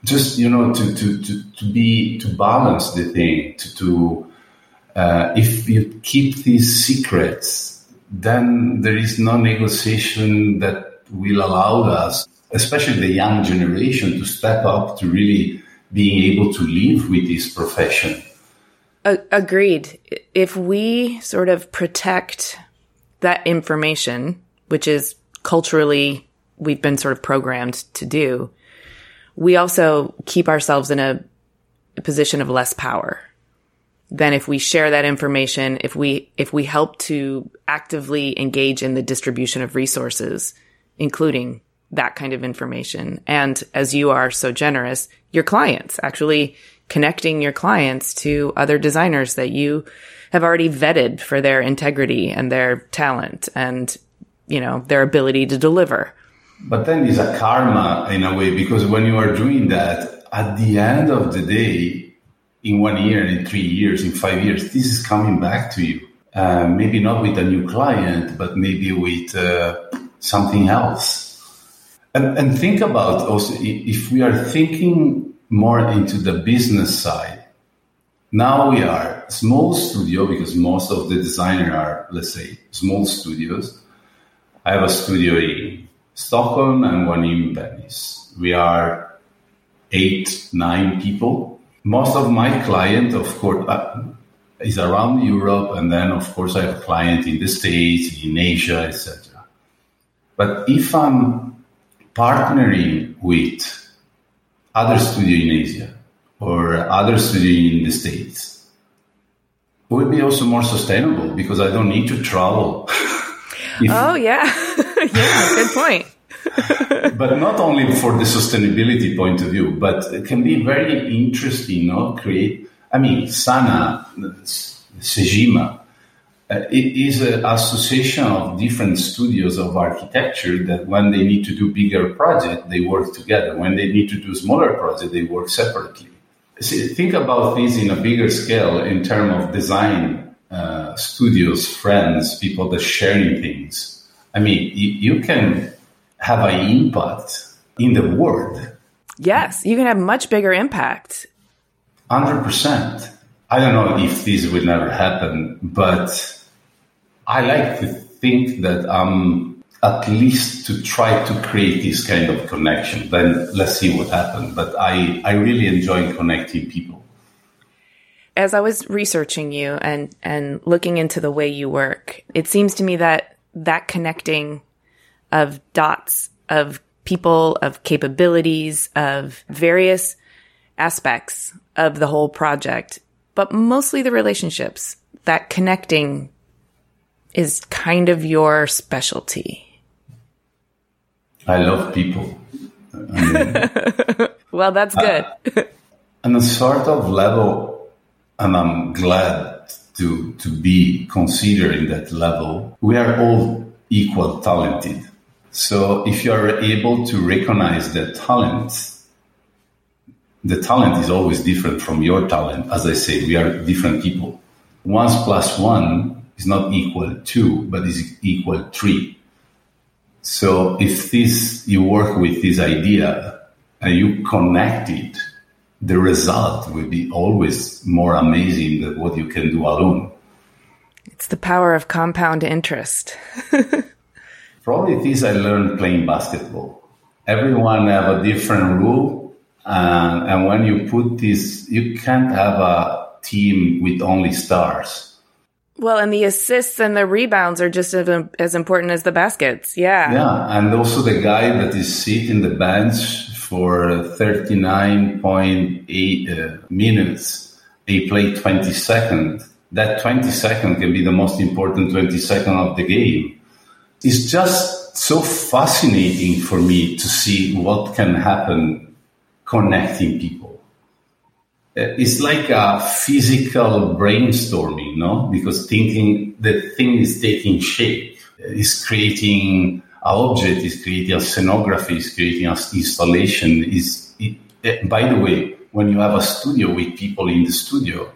just you know to to to, to be to balance the thing. To, to uh, if you keep these secrets, then there is no negotiation that will allow us, especially the young generation, to step up to really being able to live with this profession agreed. If we sort of protect that information, which is culturally we've been sort of programmed to do, we also keep ourselves in a position of less power than if we share that information, if we, if we help to actively engage in the distribution of resources, including that kind of information. And as you are so generous, your clients actually connecting your clients to other designers that you have already vetted for their integrity and their talent and, you know, their ability to deliver. But then it's a karma in a way, because when you are doing that, at the end of the day, in one year, in three years, in five years, this is coming back to you. Uh, maybe not with a new client, but maybe with uh, something else. And, and think about also if we are thinking more into the business side. Now we are small studio because most of the designer are, let's say, small studios. I have a studio in Stockholm and one in Venice. We are eight, nine people. Most of my client, of course, uh, is around Europe, and then of course I have a client in the States, in Asia, etc. But if I'm partnering with other studio in Asia or other studio in the States. Would be also more sustainable because I don't need to travel. oh, yeah. yeah, good point. but not only for the sustainability point of view, but it can be very interesting, no? Create, I mean, SANAA, Sejima, it is an association of different studios of architecture that when they need to do bigger project, they work together. When they need to do smaller project, they work separately. See, think about this in a bigger scale in terms of design uh, studios, friends, people that sharing things. I mean, you, you can have an impact in the world. Yes, you can have much bigger impact. 100%. I don't know if this will never happen, but I like to think that I'm at least to try to create this kind of connection. Then let's see what happens. But I, I really enjoy connecting people. As I was researching you and, and looking into the way you work, it seems to me that that connecting of dots of people, of capabilities, of various aspects of the whole project, but mostly the relationships, that connecting is kind of your specialty. I love people. I mean, well, that's good. Uh, on a sort of level, and I'm glad to, to be considering that level, we are all equal talented. So if you are able to recognize the talent, the talent is always different from your talent. As I say, we are different people. One plus one is not equal two, but is equal three. So if this, you work with this idea and you connect it, the result will be always more amazing than what you can do alone. It's the power of compound interest. Probably this I learned playing basketball. Everyone have a different rule, and, and when you put this, you can't have a team with only stars. Well, and the assists and the rebounds are just as important as the baskets. Yeah. Yeah. And also the guy that is sitting the bench for 39.8 uh, minutes, he played 20 seconds. That 20 second can be the most important 20 second of the game it's just so fascinating for me to see what can happen connecting people. Uh, it's like a physical brainstorming, no? Because thinking the thing is taking shape, is creating an object, is creating a scenography, is creating an installation. Is uh, by the way, when you have a studio with people in the studio,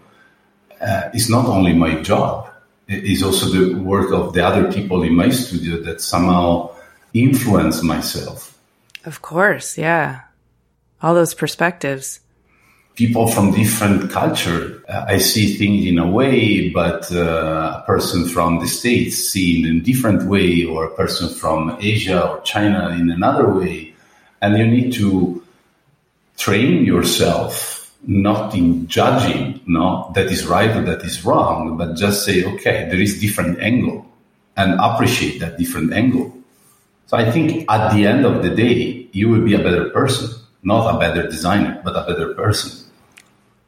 uh, it's not only my job it is also the work of the other people in my studio that somehow influence myself. Of course, yeah. All those perspectives. People from different culture. Uh, I see things in a way, but uh, a person from the States see in a different way, or a person from Asia or China in another way. And you need to train yourself not in judging, no, that is right or that is wrong, but just say, okay, there is different angle and appreciate that different angle. So I think at the end of the day, you will be a better person, not a better designer, but a better person.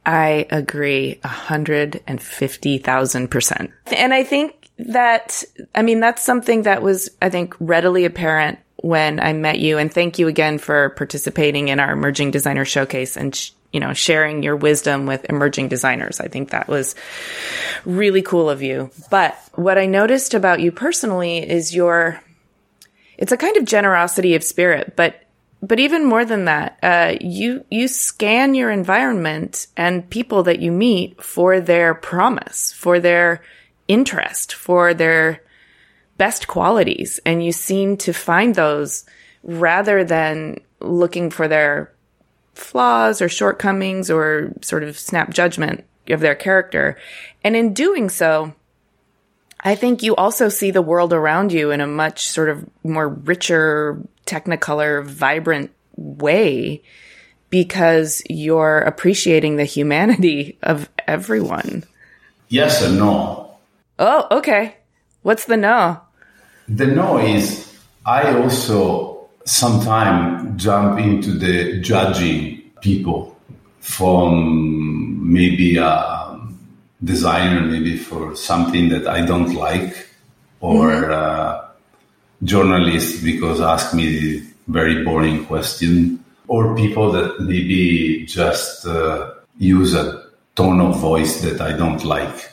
I agree 150,000%. And I think that, I mean, that's something that was, I think, readily apparent when I met you. And thank you again for participating in our emerging designer showcase and sh- you know, sharing your wisdom with emerging designers. I think that was really cool of you. But what I noticed about you personally is your, it's a kind of generosity of spirit, but but even more than that, uh, you you scan your environment and people that you meet for their promise, for their interest, for their best qualities, and you seem to find those rather than looking for their flaws or shortcomings or sort of snap judgment of their character. And in doing so, I think you also see the world around you in a much sort of more richer, technicolor, vibrant way because you're appreciating the humanity of everyone. Yes and no. Oh, okay. What's the no? The no is I also sometimes jump into the judging people from maybe a designer, maybe for something that I don't like, or mm-hmm. uh, journalists because ask me very boring question, or people that maybe just uh, use a tone of voice that I don't like.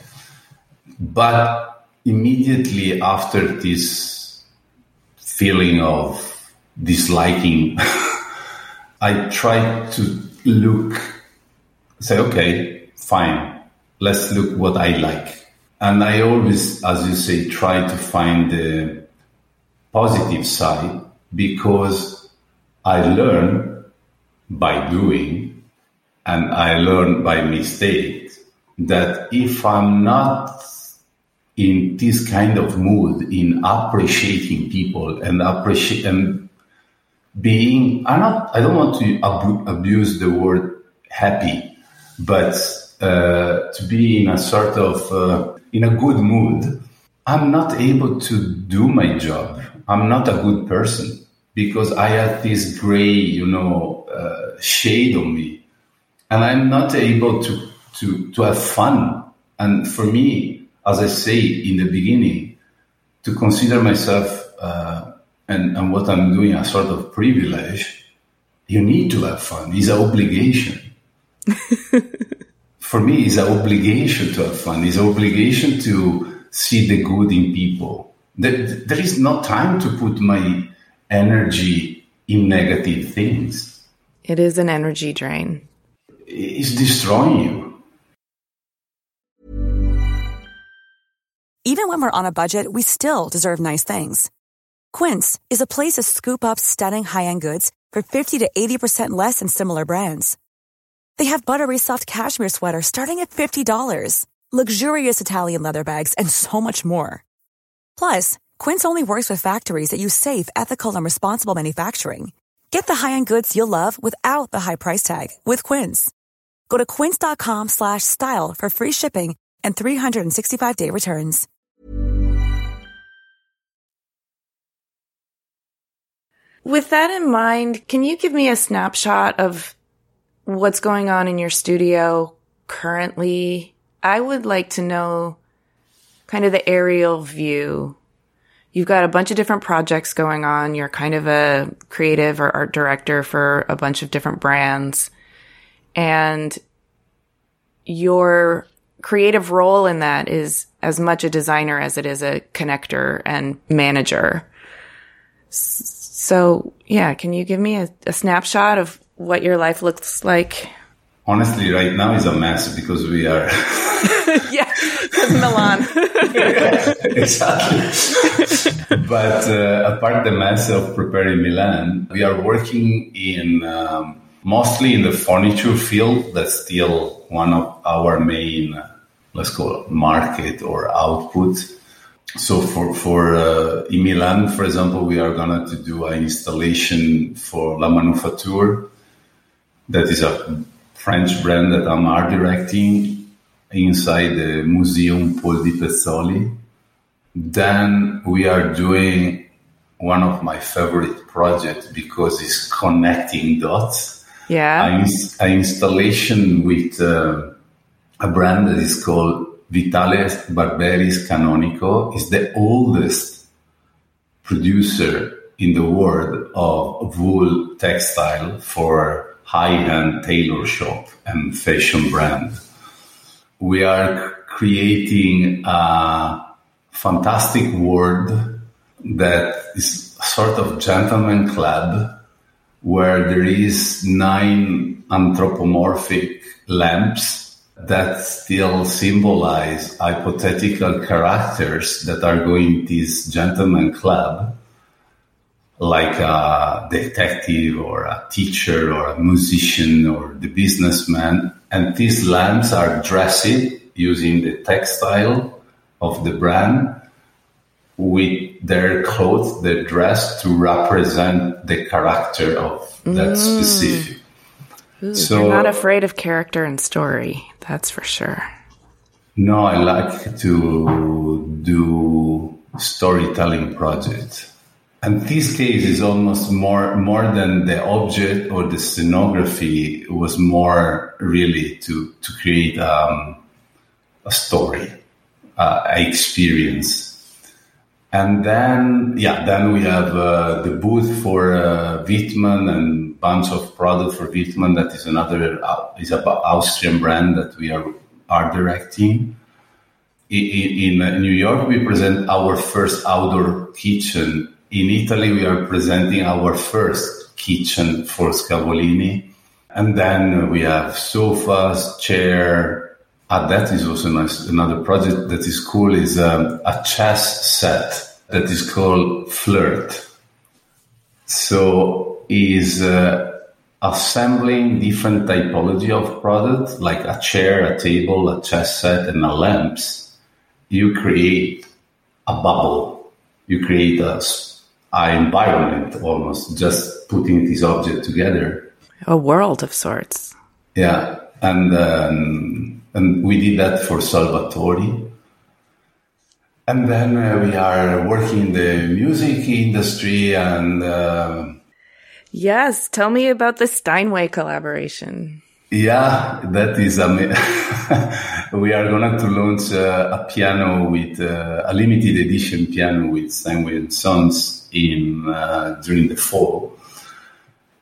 But immediately after this feeling of disliking, I try to look say, okay, fine, let's look what I like. And I always, as you say, try to find the positive side because I learn by doing and I learn by mistake that if I'm not in this kind of mood in appreciating people and appreciate and being i not i don't want to ab- abuse the word happy but uh, to be in a sort of uh, in a good mood i'm not able to do my job i'm not a good person because i have this gray you know uh, shade on me and i'm not able to to to have fun and for me as I say in the beginning, to consider myself uh, and, and what I'm doing a sort of privilege, you need to have fun. It's an obligation. For me, it's an obligation to have fun. It's an obligation to see the good in people. There, there is no time to put my energy in negative things. It is an energy drain. It's destroying you. Even when we're on a budget, we still deserve nice things. Quince is a place to scoop up stunning high-end goods for 50 to 80% less than similar brands. They have buttery soft cashmere sweaters starting at $50, luxurious Italian leather bags, and so much more. Plus, Quince only works with factories that use safe, ethical, and responsible manufacturing. Get the high-end goods you'll love without the high price tag with Quince. Go to quince.com slash style for free shipping and 365-day returns. With that in mind, can you give me a snapshot of what's going on in your studio currently? I would like to know kind of the aerial view. You've got a bunch of different projects going on. You're kind of a creative or art director for a bunch of different brands. And your creative role in that is as much a designer as it is a connector and manager. So, yeah, can you give me a, a snapshot of what your life looks like? Honestly, right now is a mess because we are. yeah, Milan. exactly. but uh, apart the mess of preparing Milan, we are working in um, mostly in the furniture field. That's still one of our main, let's call it market or output so for for uh, in Milan, for example, we are gonna to do an installation for La Manufacture. That is a French brand that I'm art directing inside the Museum Poldi Pezzoli. Then we are doing one of my favorite projects because it's connecting dots. Yeah, an, installation with uh, a brand that is called Vitale Barberis Canonico is the oldest producer in the world of wool textile for high-end tailor shop and fashion brand. We are creating a fantastic world that is sort of gentleman club where there is nine anthropomorphic lamps that still symbolize hypothetical characters that are going to this gentleman club, like a detective or a teacher or a musician or the businessman. And these lamps are dressed using the textile of the brand with their clothes, their dress to represent the character of that mm. specific Ooh, so you're not afraid of character and story, that's for sure. No, I like to do storytelling projects. And this case is almost more more than the object or the scenography. It was more really to to create um, a story, uh, experience. And then, yeah, then we have uh, the booth for uh, Wittmann and bunch of product for Wittmann that is another uh, is about Austrian brand that we are art directing. In, in New York, we present our first outdoor kitchen. In Italy, we are presenting our first kitchen for Scavolini. And then we have sofas, chair. Ah, that is also nice. Another project that is cool is um, a chess set that is called Flirt. So is uh, assembling different typology of product, like a chair, a table, a chess set, and a lamps. You create a bubble. You create a, environment almost, just putting this object together. A world of sorts. Yeah, and um, and we did that for Salvatori. And then uh, we are working in the music industry and. Uh, yes, tell me about the Steinway collaboration. Yeah, that is amazing. we are going to launch uh, a piano with uh, a limited edition piano with Steinway and Sons in uh, during the fall,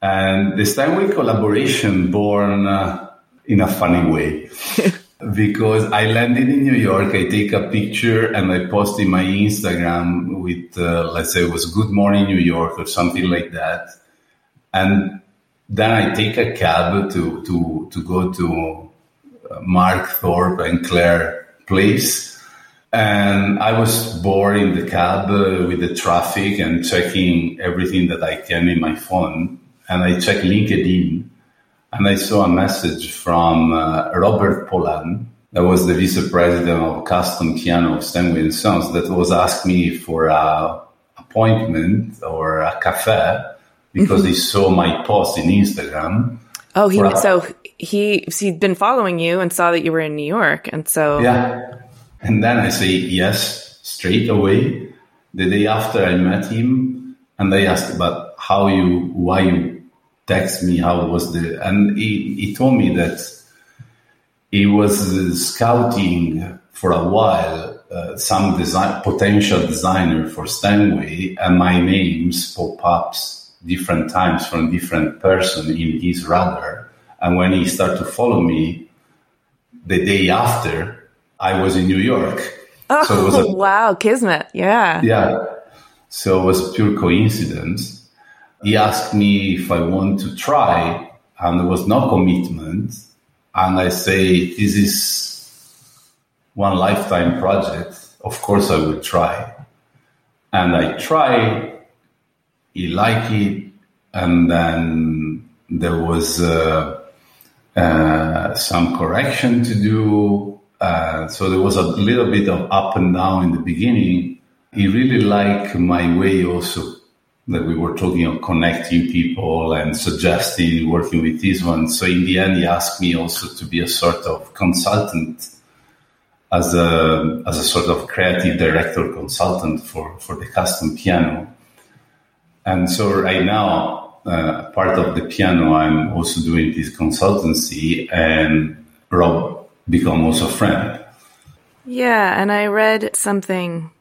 and the Steinway collaboration born uh, in a funny way. because I landed in New York, I take a picture and I post in my Instagram with, uh, let's say it was Good Morning New York or something like that. And then I take a cab to, to, to go to uh, Mark Thorpe and Claire place. And I was bored in the cab uh, with the traffic and checking everything that I can in my phone. And I checked LinkedIn and I saw a message from uh, Robert Polan, that was the vice president of custom piano of and Sons, that was asked me for a appointment or a cafe because mm-hmm. he saw my post in Instagram. Oh, he a, so he he'd been following you and saw that you were in New York, and so yeah. And then I say yes straight away. The day after I met him, and I asked about how you why you text me how was the and he, he told me that he was scouting for a while uh, some design potential designer for Steinway and my names pop ups different times from different person in his radar and when he started to follow me the day after I was in New York oh so it was a, wow kismet yeah yeah so it was pure coincidence he asked me if I want to try, and there was no commitment. And I say, this is one lifetime project. Of course, I will try. And I try. He liked it, and then there was uh, uh, some correction to do. Uh, so there was a little bit of up and down in the beginning. He really liked my way also that we were talking of connecting people and suggesting working with this one. So in the end, he asked me also to be a sort of consultant as a, as a sort of creative director consultant for, for the custom piano. And so right now, uh, part of the piano, I'm also doing this consultancy and Rob become also friend. Yeah. And I read something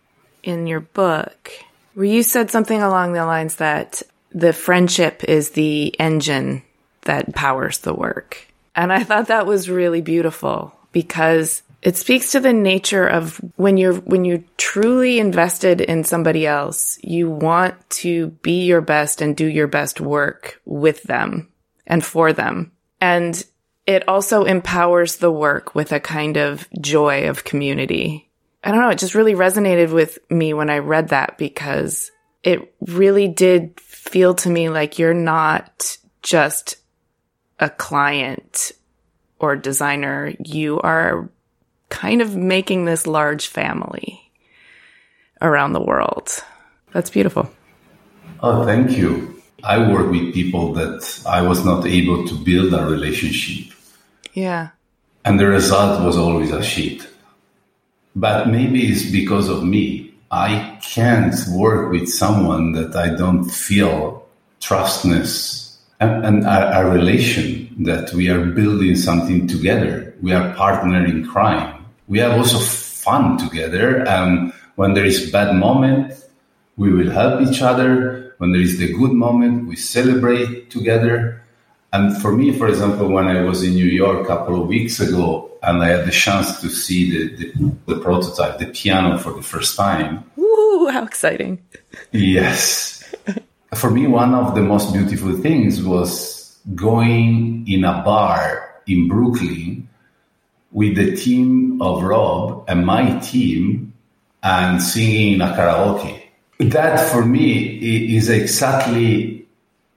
in your book where you said something along the lines that the friendship is the engine that powers the work. And I thought that was really beautiful because it speaks to the nature of when you're when you're truly invested in somebody else, you want to be your best and do your best work with them and for them. And it also empowers the work with a kind of joy of community I don't know, it just really resonated with me when I read that because it really did feel to me like you're not just a client or designer. You are kind of making this large family around the world. That's beautiful. Oh, thank you. I work with people that I was not able to build a relationship. Yeah. And the result was always a shit. But maybe it's because of me. I can't work with someone that I don't feel trustness and, and a, a, relation that we are building something together. We are partner in crime. We have also fun together. And when there is bad moment, we will help each other. When there is the good moment, we celebrate together. And for me, for example, when I was in New York a couple of weeks ago, and I had the chance to see the, the, the prototype, the piano for the first time. Ooh, how exciting. Yes. for me, one of the most beautiful things was going in a bar in Brooklyn with the team of Rob and my team and singing in a karaoke. That for me is exactly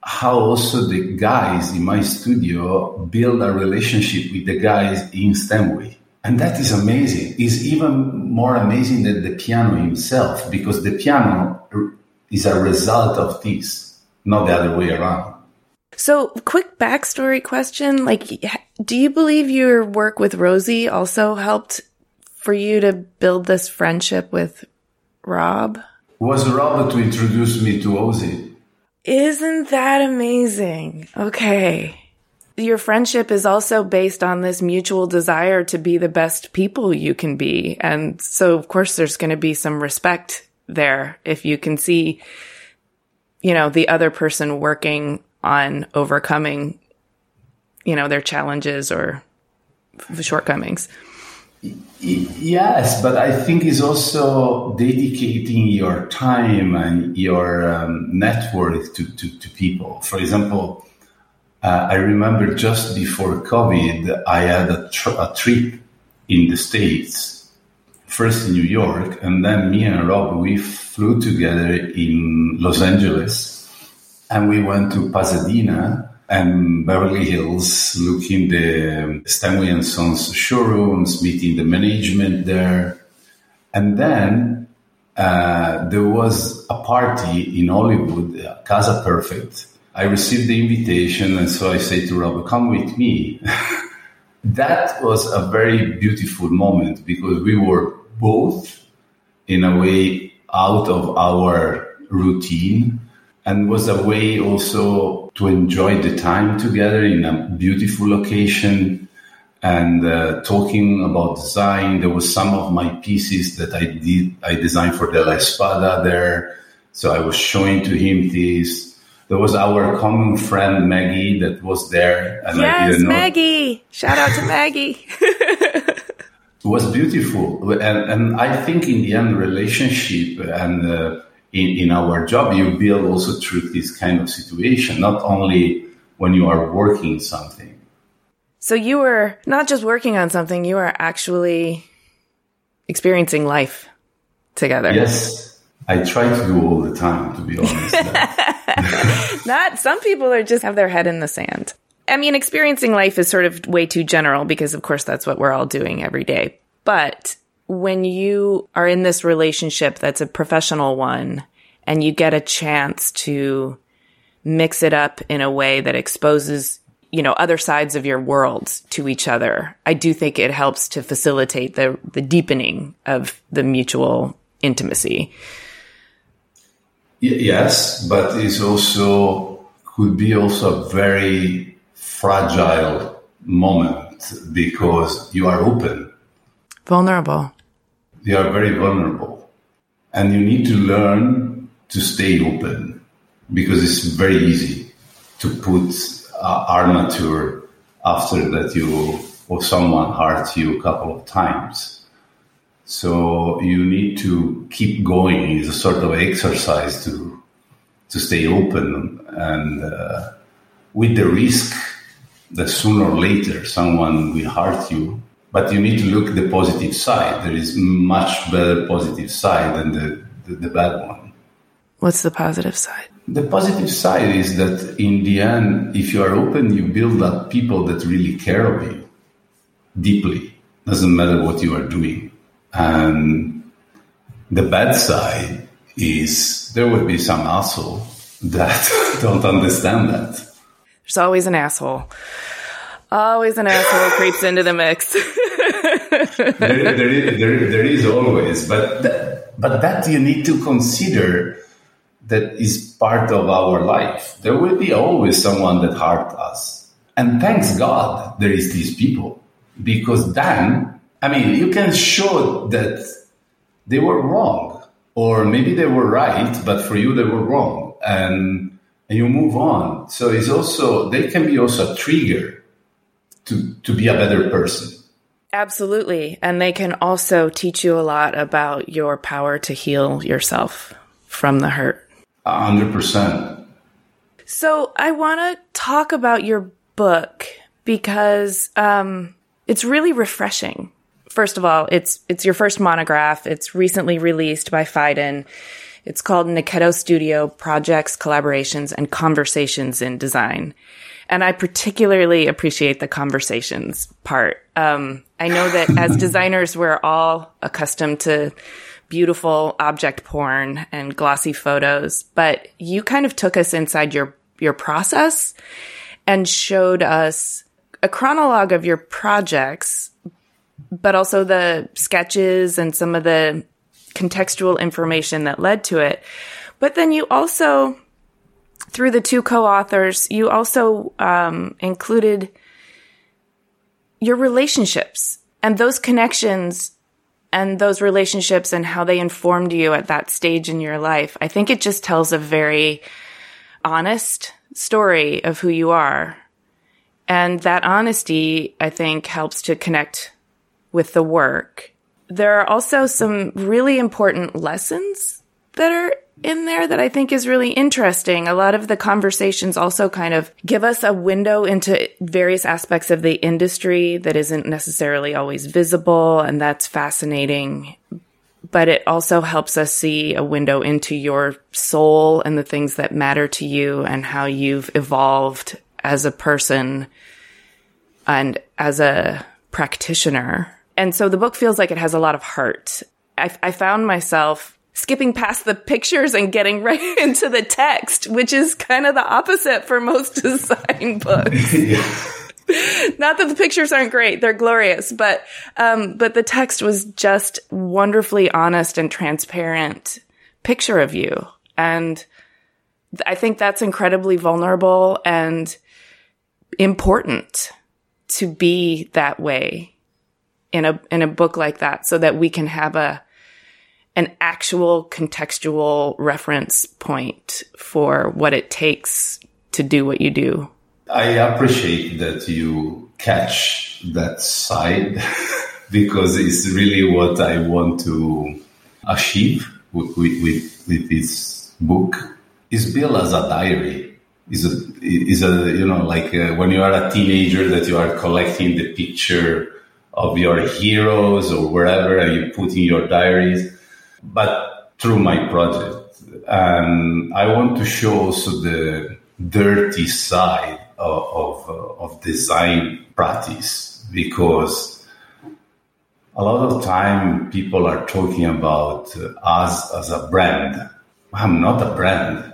how also the guys in my studio build a relationship with the guys in Steinway. And that is amazing. It's even more amazing than the piano himself because the piano is a result of this, not the other way around. So, quick backstory question. Like, do you believe your work with Rosie also helped for you to build this friendship with Rob? Was Rob to introduce me to Ozzy? Isn't that amazing? Okay. Your friendship is also based on this mutual desire to be the best people you can be. And so, of course, there's going to be some respect there if you can see, you know, the other person working on overcoming, you know, their challenges or shortcomings. Yes, but I think it's also dedicating your time and your um, network to, to, to, people. For example, uh, I remember just before COVID, I had a, tr- a trip in the States, first in New York, and then me and Rob, we flew together in Los Angeles and we went to Pasadena and Beverly Hills, looking the Steinway and Sons showrooms, meeting the management there. And then uh, there was a party in Hollywood, Casa Perfect. I received the invitation, and so I say to Rob, "Come with me." that was a very beautiful moment because we were both, in a way, out of our routine and was a way also to enjoy the time together in a beautiful location and uh, talking about design. There was some of my pieces that I did, I designed for De La Espada there. So I was showing to him this. There was our common friend Maggie that was there. And yes, I didn't know. Maggie! Shout out to Maggie. it was beautiful. And, and I think in the end, relationship and uh, in, in our job, you build also through this kind of situation, not only when you are working something. So you were not just working on something, you are actually experiencing life together. Yes. I try to do all the time, to be honest. not some people are just have their head in the sand. I mean, experiencing life is sort of way too general because, of course, that's what we're all doing every day. But when you are in this relationship that's a professional one and you get a chance to mix it up in a way that exposes you know other sides of your worlds to each other i do think it helps to facilitate the the deepening of the mutual intimacy. Yes but it's also could be also a very fragile moment because you are open. Vulnerable they are very vulnerable. And you need to learn to stay open because it's very easy to put uh, armature after that you or someone hurt you a couple of times. So you need to keep going. It's a sort of exercise to to stay open and uh, with the risk that sooner or later someone will hurt you but you need to look the positive side. There is much better positive side than the, the, the bad one. What's the positive side? The positive side is that in the end, if you are open, you build up people that really care of you deeply. Doesn't matter what you are doing. And the bad side is there will be some asshole that don't understand that. There's always an asshole. Always an asshole creeps into the mix. there, there, is, there, there is always, but that, but that you need to consider that is part of our life. There will be always someone that hurt us, and thanks God there is these people because then I mean you can show that they were wrong, or maybe they were right, but for you they were wrong, and and you move on. So it's also they can be also a trigger to to be a better person. Absolutely. And they can also teach you a lot about your power to heal yourself from the hurt. A hundred percent. So I want to talk about your book because um, it's really refreshing. First of all, it's it's your first monograph. It's recently released by Phaidon It's called Nichetto Studio Projects, Collaborations, and Conversations in Design. And I particularly appreciate the conversations part. Um, I know that as designers, we're all accustomed to beautiful object porn and glossy photos, but you kind of took us inside your, your process and showed us a chronologue of your projects, but also the sketches and some of the contextual information that led to it. But then you also, through the two co-authors, you also um, included your relationships and those connections and those relationships and how they informed you at that stage in your life. I think it just tells a very honest story of who you are. And that honesty, I think, helps to connect with the work. There are also some really important lessons that are in there that I think is really interesting. A lot of the conversations also kind of give us a window into various aspects of the industry that isn't necessarily always visible, and that's fascinating. But it also helps us see a window into your soul and the things that matter to you and how you've evolved as a person and as a practitioner. And so the book feels like it has a lot of heart. I, I found myself skipping past the pictures and getting right into the text, which is kind of the opposite for most design books. Not that the pictures aren't great; they're glorious, but um, but the text was just wonderfully honest and transparent picture of you, and I think that's incredibly vulnerable and important to be that way in a in a book like that, so that we can have a an actual contextual reference point for what it takes to do what you do. I appreciate that you catch that side because it's really what I want to achieve with, with, with this book. It's built as a diary. Is a is a you know like uh, when you are a teenager that you are collecting the picture of your heroes or wherever and you put in your diaries but through my project. And I want to show also the dirty side of, of, uh, of design practice because a lot of time people are talking about uh, us as a brand. I'm not a brand.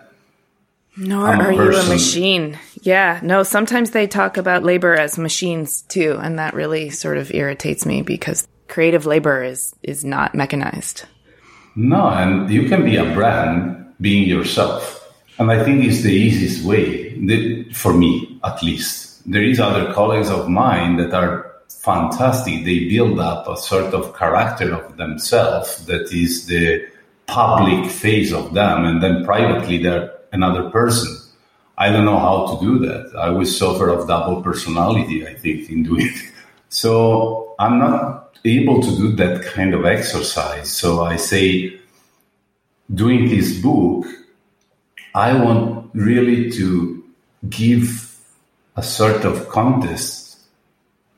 Nor are you a machine. Yeah, no, sometimes they talk about labor as machines too, and that really sort of irritates me because creative labor is is not mechanized. No, and you can be a brand being yourself. And I think it's the easiest way, for me at least. There is other colleagues of mine that are fantastic. They build up a sort of character of themselves that is the public face of them, and then privately they're another person. I don't know how to do that. I will suffer of double personality, I think, in doing it. So I'm not able to do that kind of exercise. So I say, doing this book, I want really to give a sort of contest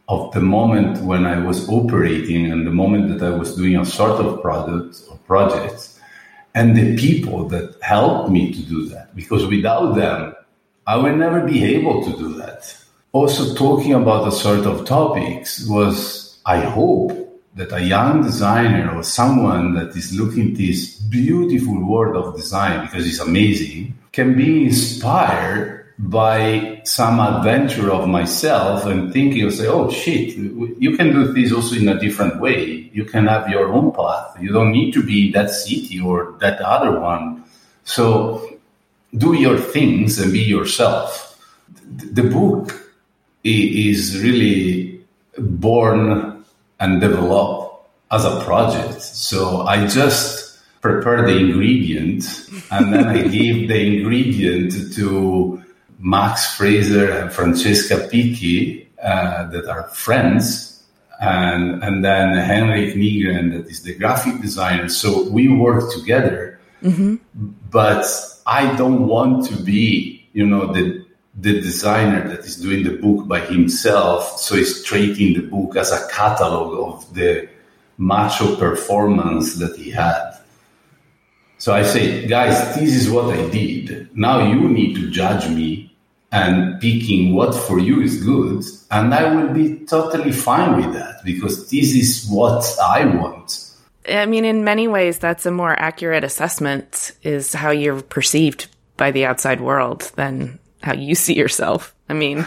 of the moment when I was operating and the moment that I was doing a sort of product or project and the people that helped me to do that. Because without them, I would never be able to do that. Also, talking about a sort of topics was I hope that a young designer or someone that is looking this beautiful world of design because it's amazing can be inspired by some adventure of myself and thinking say oh shit you can do this also in a different way. You can have your own path. You don't need to be that city or that other one. So do your things and be yourself. The book is really born and develop as a project. So I just prepare the ingredient and then I give the ingredient to Max Fraser and Francesca Picchi uh, that are friends. And, and then Henrik Nygren, that is the graphic designer. So we work together, mm-hmm. but I don't want to be you know, the the designer that is doing the book by himself, so he's treating the book as a catalog of the macho performance that he had. So I say, guys, this is what I did. Now you need to judge me and picking what for you is good. And I will be totally fine with that because this is what I want. I mean, in many ways, that's a more accurate assessment, is how you're perceived by the outside world than how you see yourself. I mean,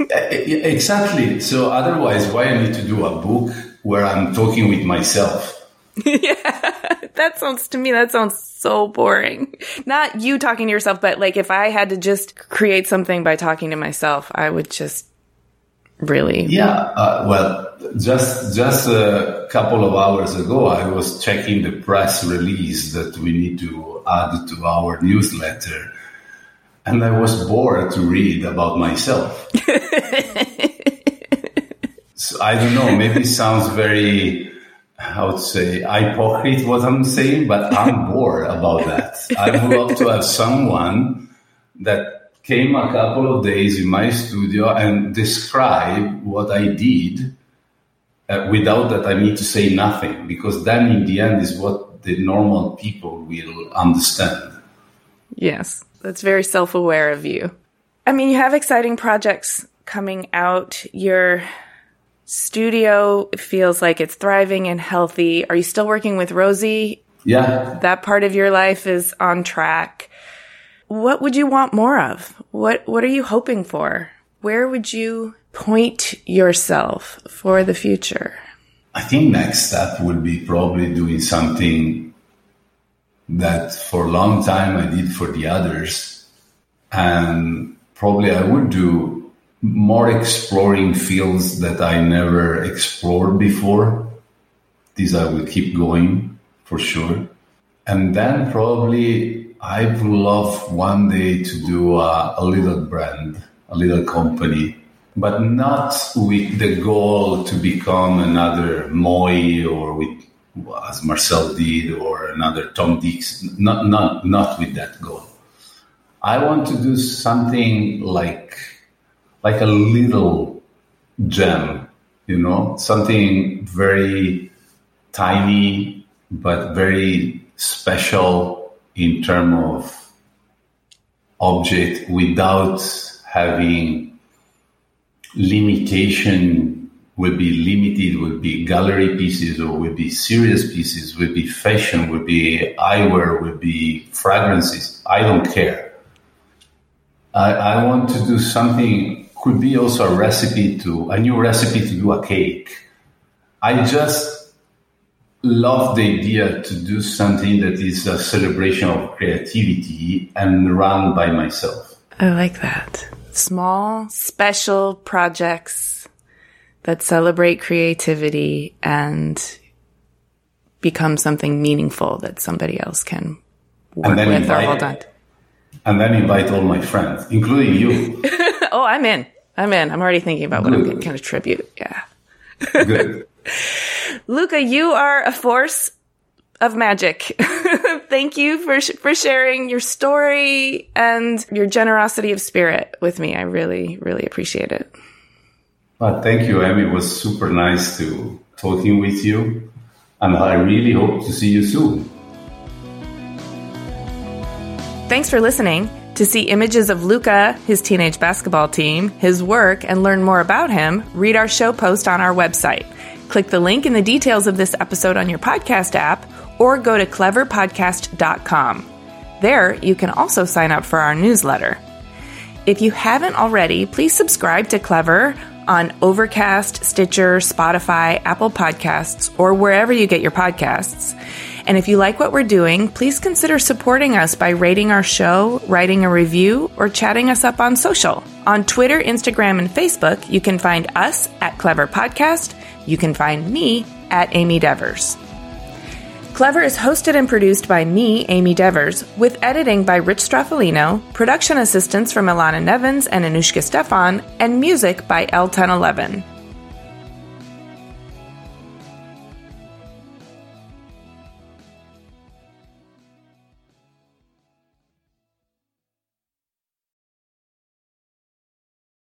exactly. So otherwise, why I need to do a book where I'm talking with myself? yeah, that sounds to me that sounds so boring. Not you talking to yourself, but like if I had to just create something by talking to myself, I would just really. Yeah. Uh, well, just just a couple of hours ago, I was checking the press release that we need to add to our newsletter, and I was bored to read about myself. so I don't know. Maybe it sounds very I would say hypocrite what I'm saying, but I'm bored about that. I would love to have someone that came a couple of days in my studio and describe what I did uh, without that I need to say nothing, because then in the end is what the normal people will understand. Yes, that's very self aware of you. I mean, you have exciting projects coming out. You're studio feels like it's thriving and healthy. Are you still working with Rosie? Yeah. That part of your life is on track. What would you want more of? What what are you hoping for? Where would you point yourself for the future? I think next step would be probably doing something that for a long time I did for the others. And probably I would do more exploring fields that I never explored before. These I will keep going for sure. And then probably I would love one day to do a, a little brand, a little company, but not with the goal to become another Moooi or with as Marcel did or another Tom Dix. Not not not with that goal. I want to do something like like a little gem, you know, something very tiny but very special in terms of object without having limitation will be limited will be gallery pieces or will be serious pieces will be fashion will be eyewear will be fragrances i don't care I, I want to do something could be also a recipe to a new recipe to do a cake. I just love the idea to do something that is a celebration of creativity and run by myself. I like that. Small, special projects that celebrate creativity and become something meaningful that somebody else can work with invite, or hold on. And then invite all my friends, including you. oh, I'm in. I'm in. I'm already thinking about what Good. I'm going to contribute. Yeah. Good. Luca, you are a force of magic. Thank you for sh- for sharing your story and your generosity of spirit with me. I really, really appreciate it. Well, thank you, Amy. It was super nice to talking with you, and I really hope to see you soon. Thanks for listening. To see images of Luca, his teenage basketball team, his work, and learn more about him, read our show post on our website. Click the link in the details of this episode on your podcast app or go to cleverpodcast.com. There, you can also sign up for our newsletter. If you haven't already, please subscribe to Clever on Overcast, Stitcher, Spotify, Apple Podcasts, or wherever you get your podcasts. And if you like what we're doing, please consider supporting us by rating our show, writing a review, or chatting us up on social. On Twitter, Instagram, and Facebook, you can find us at Clever Podcast. You can find me at Amy Devers. Clever is hosted and produced by me, Amy Devers, with editing by Rich Stroffolino, production assistance from Ilana Nevins and Anushka Stefan, and music by L1011.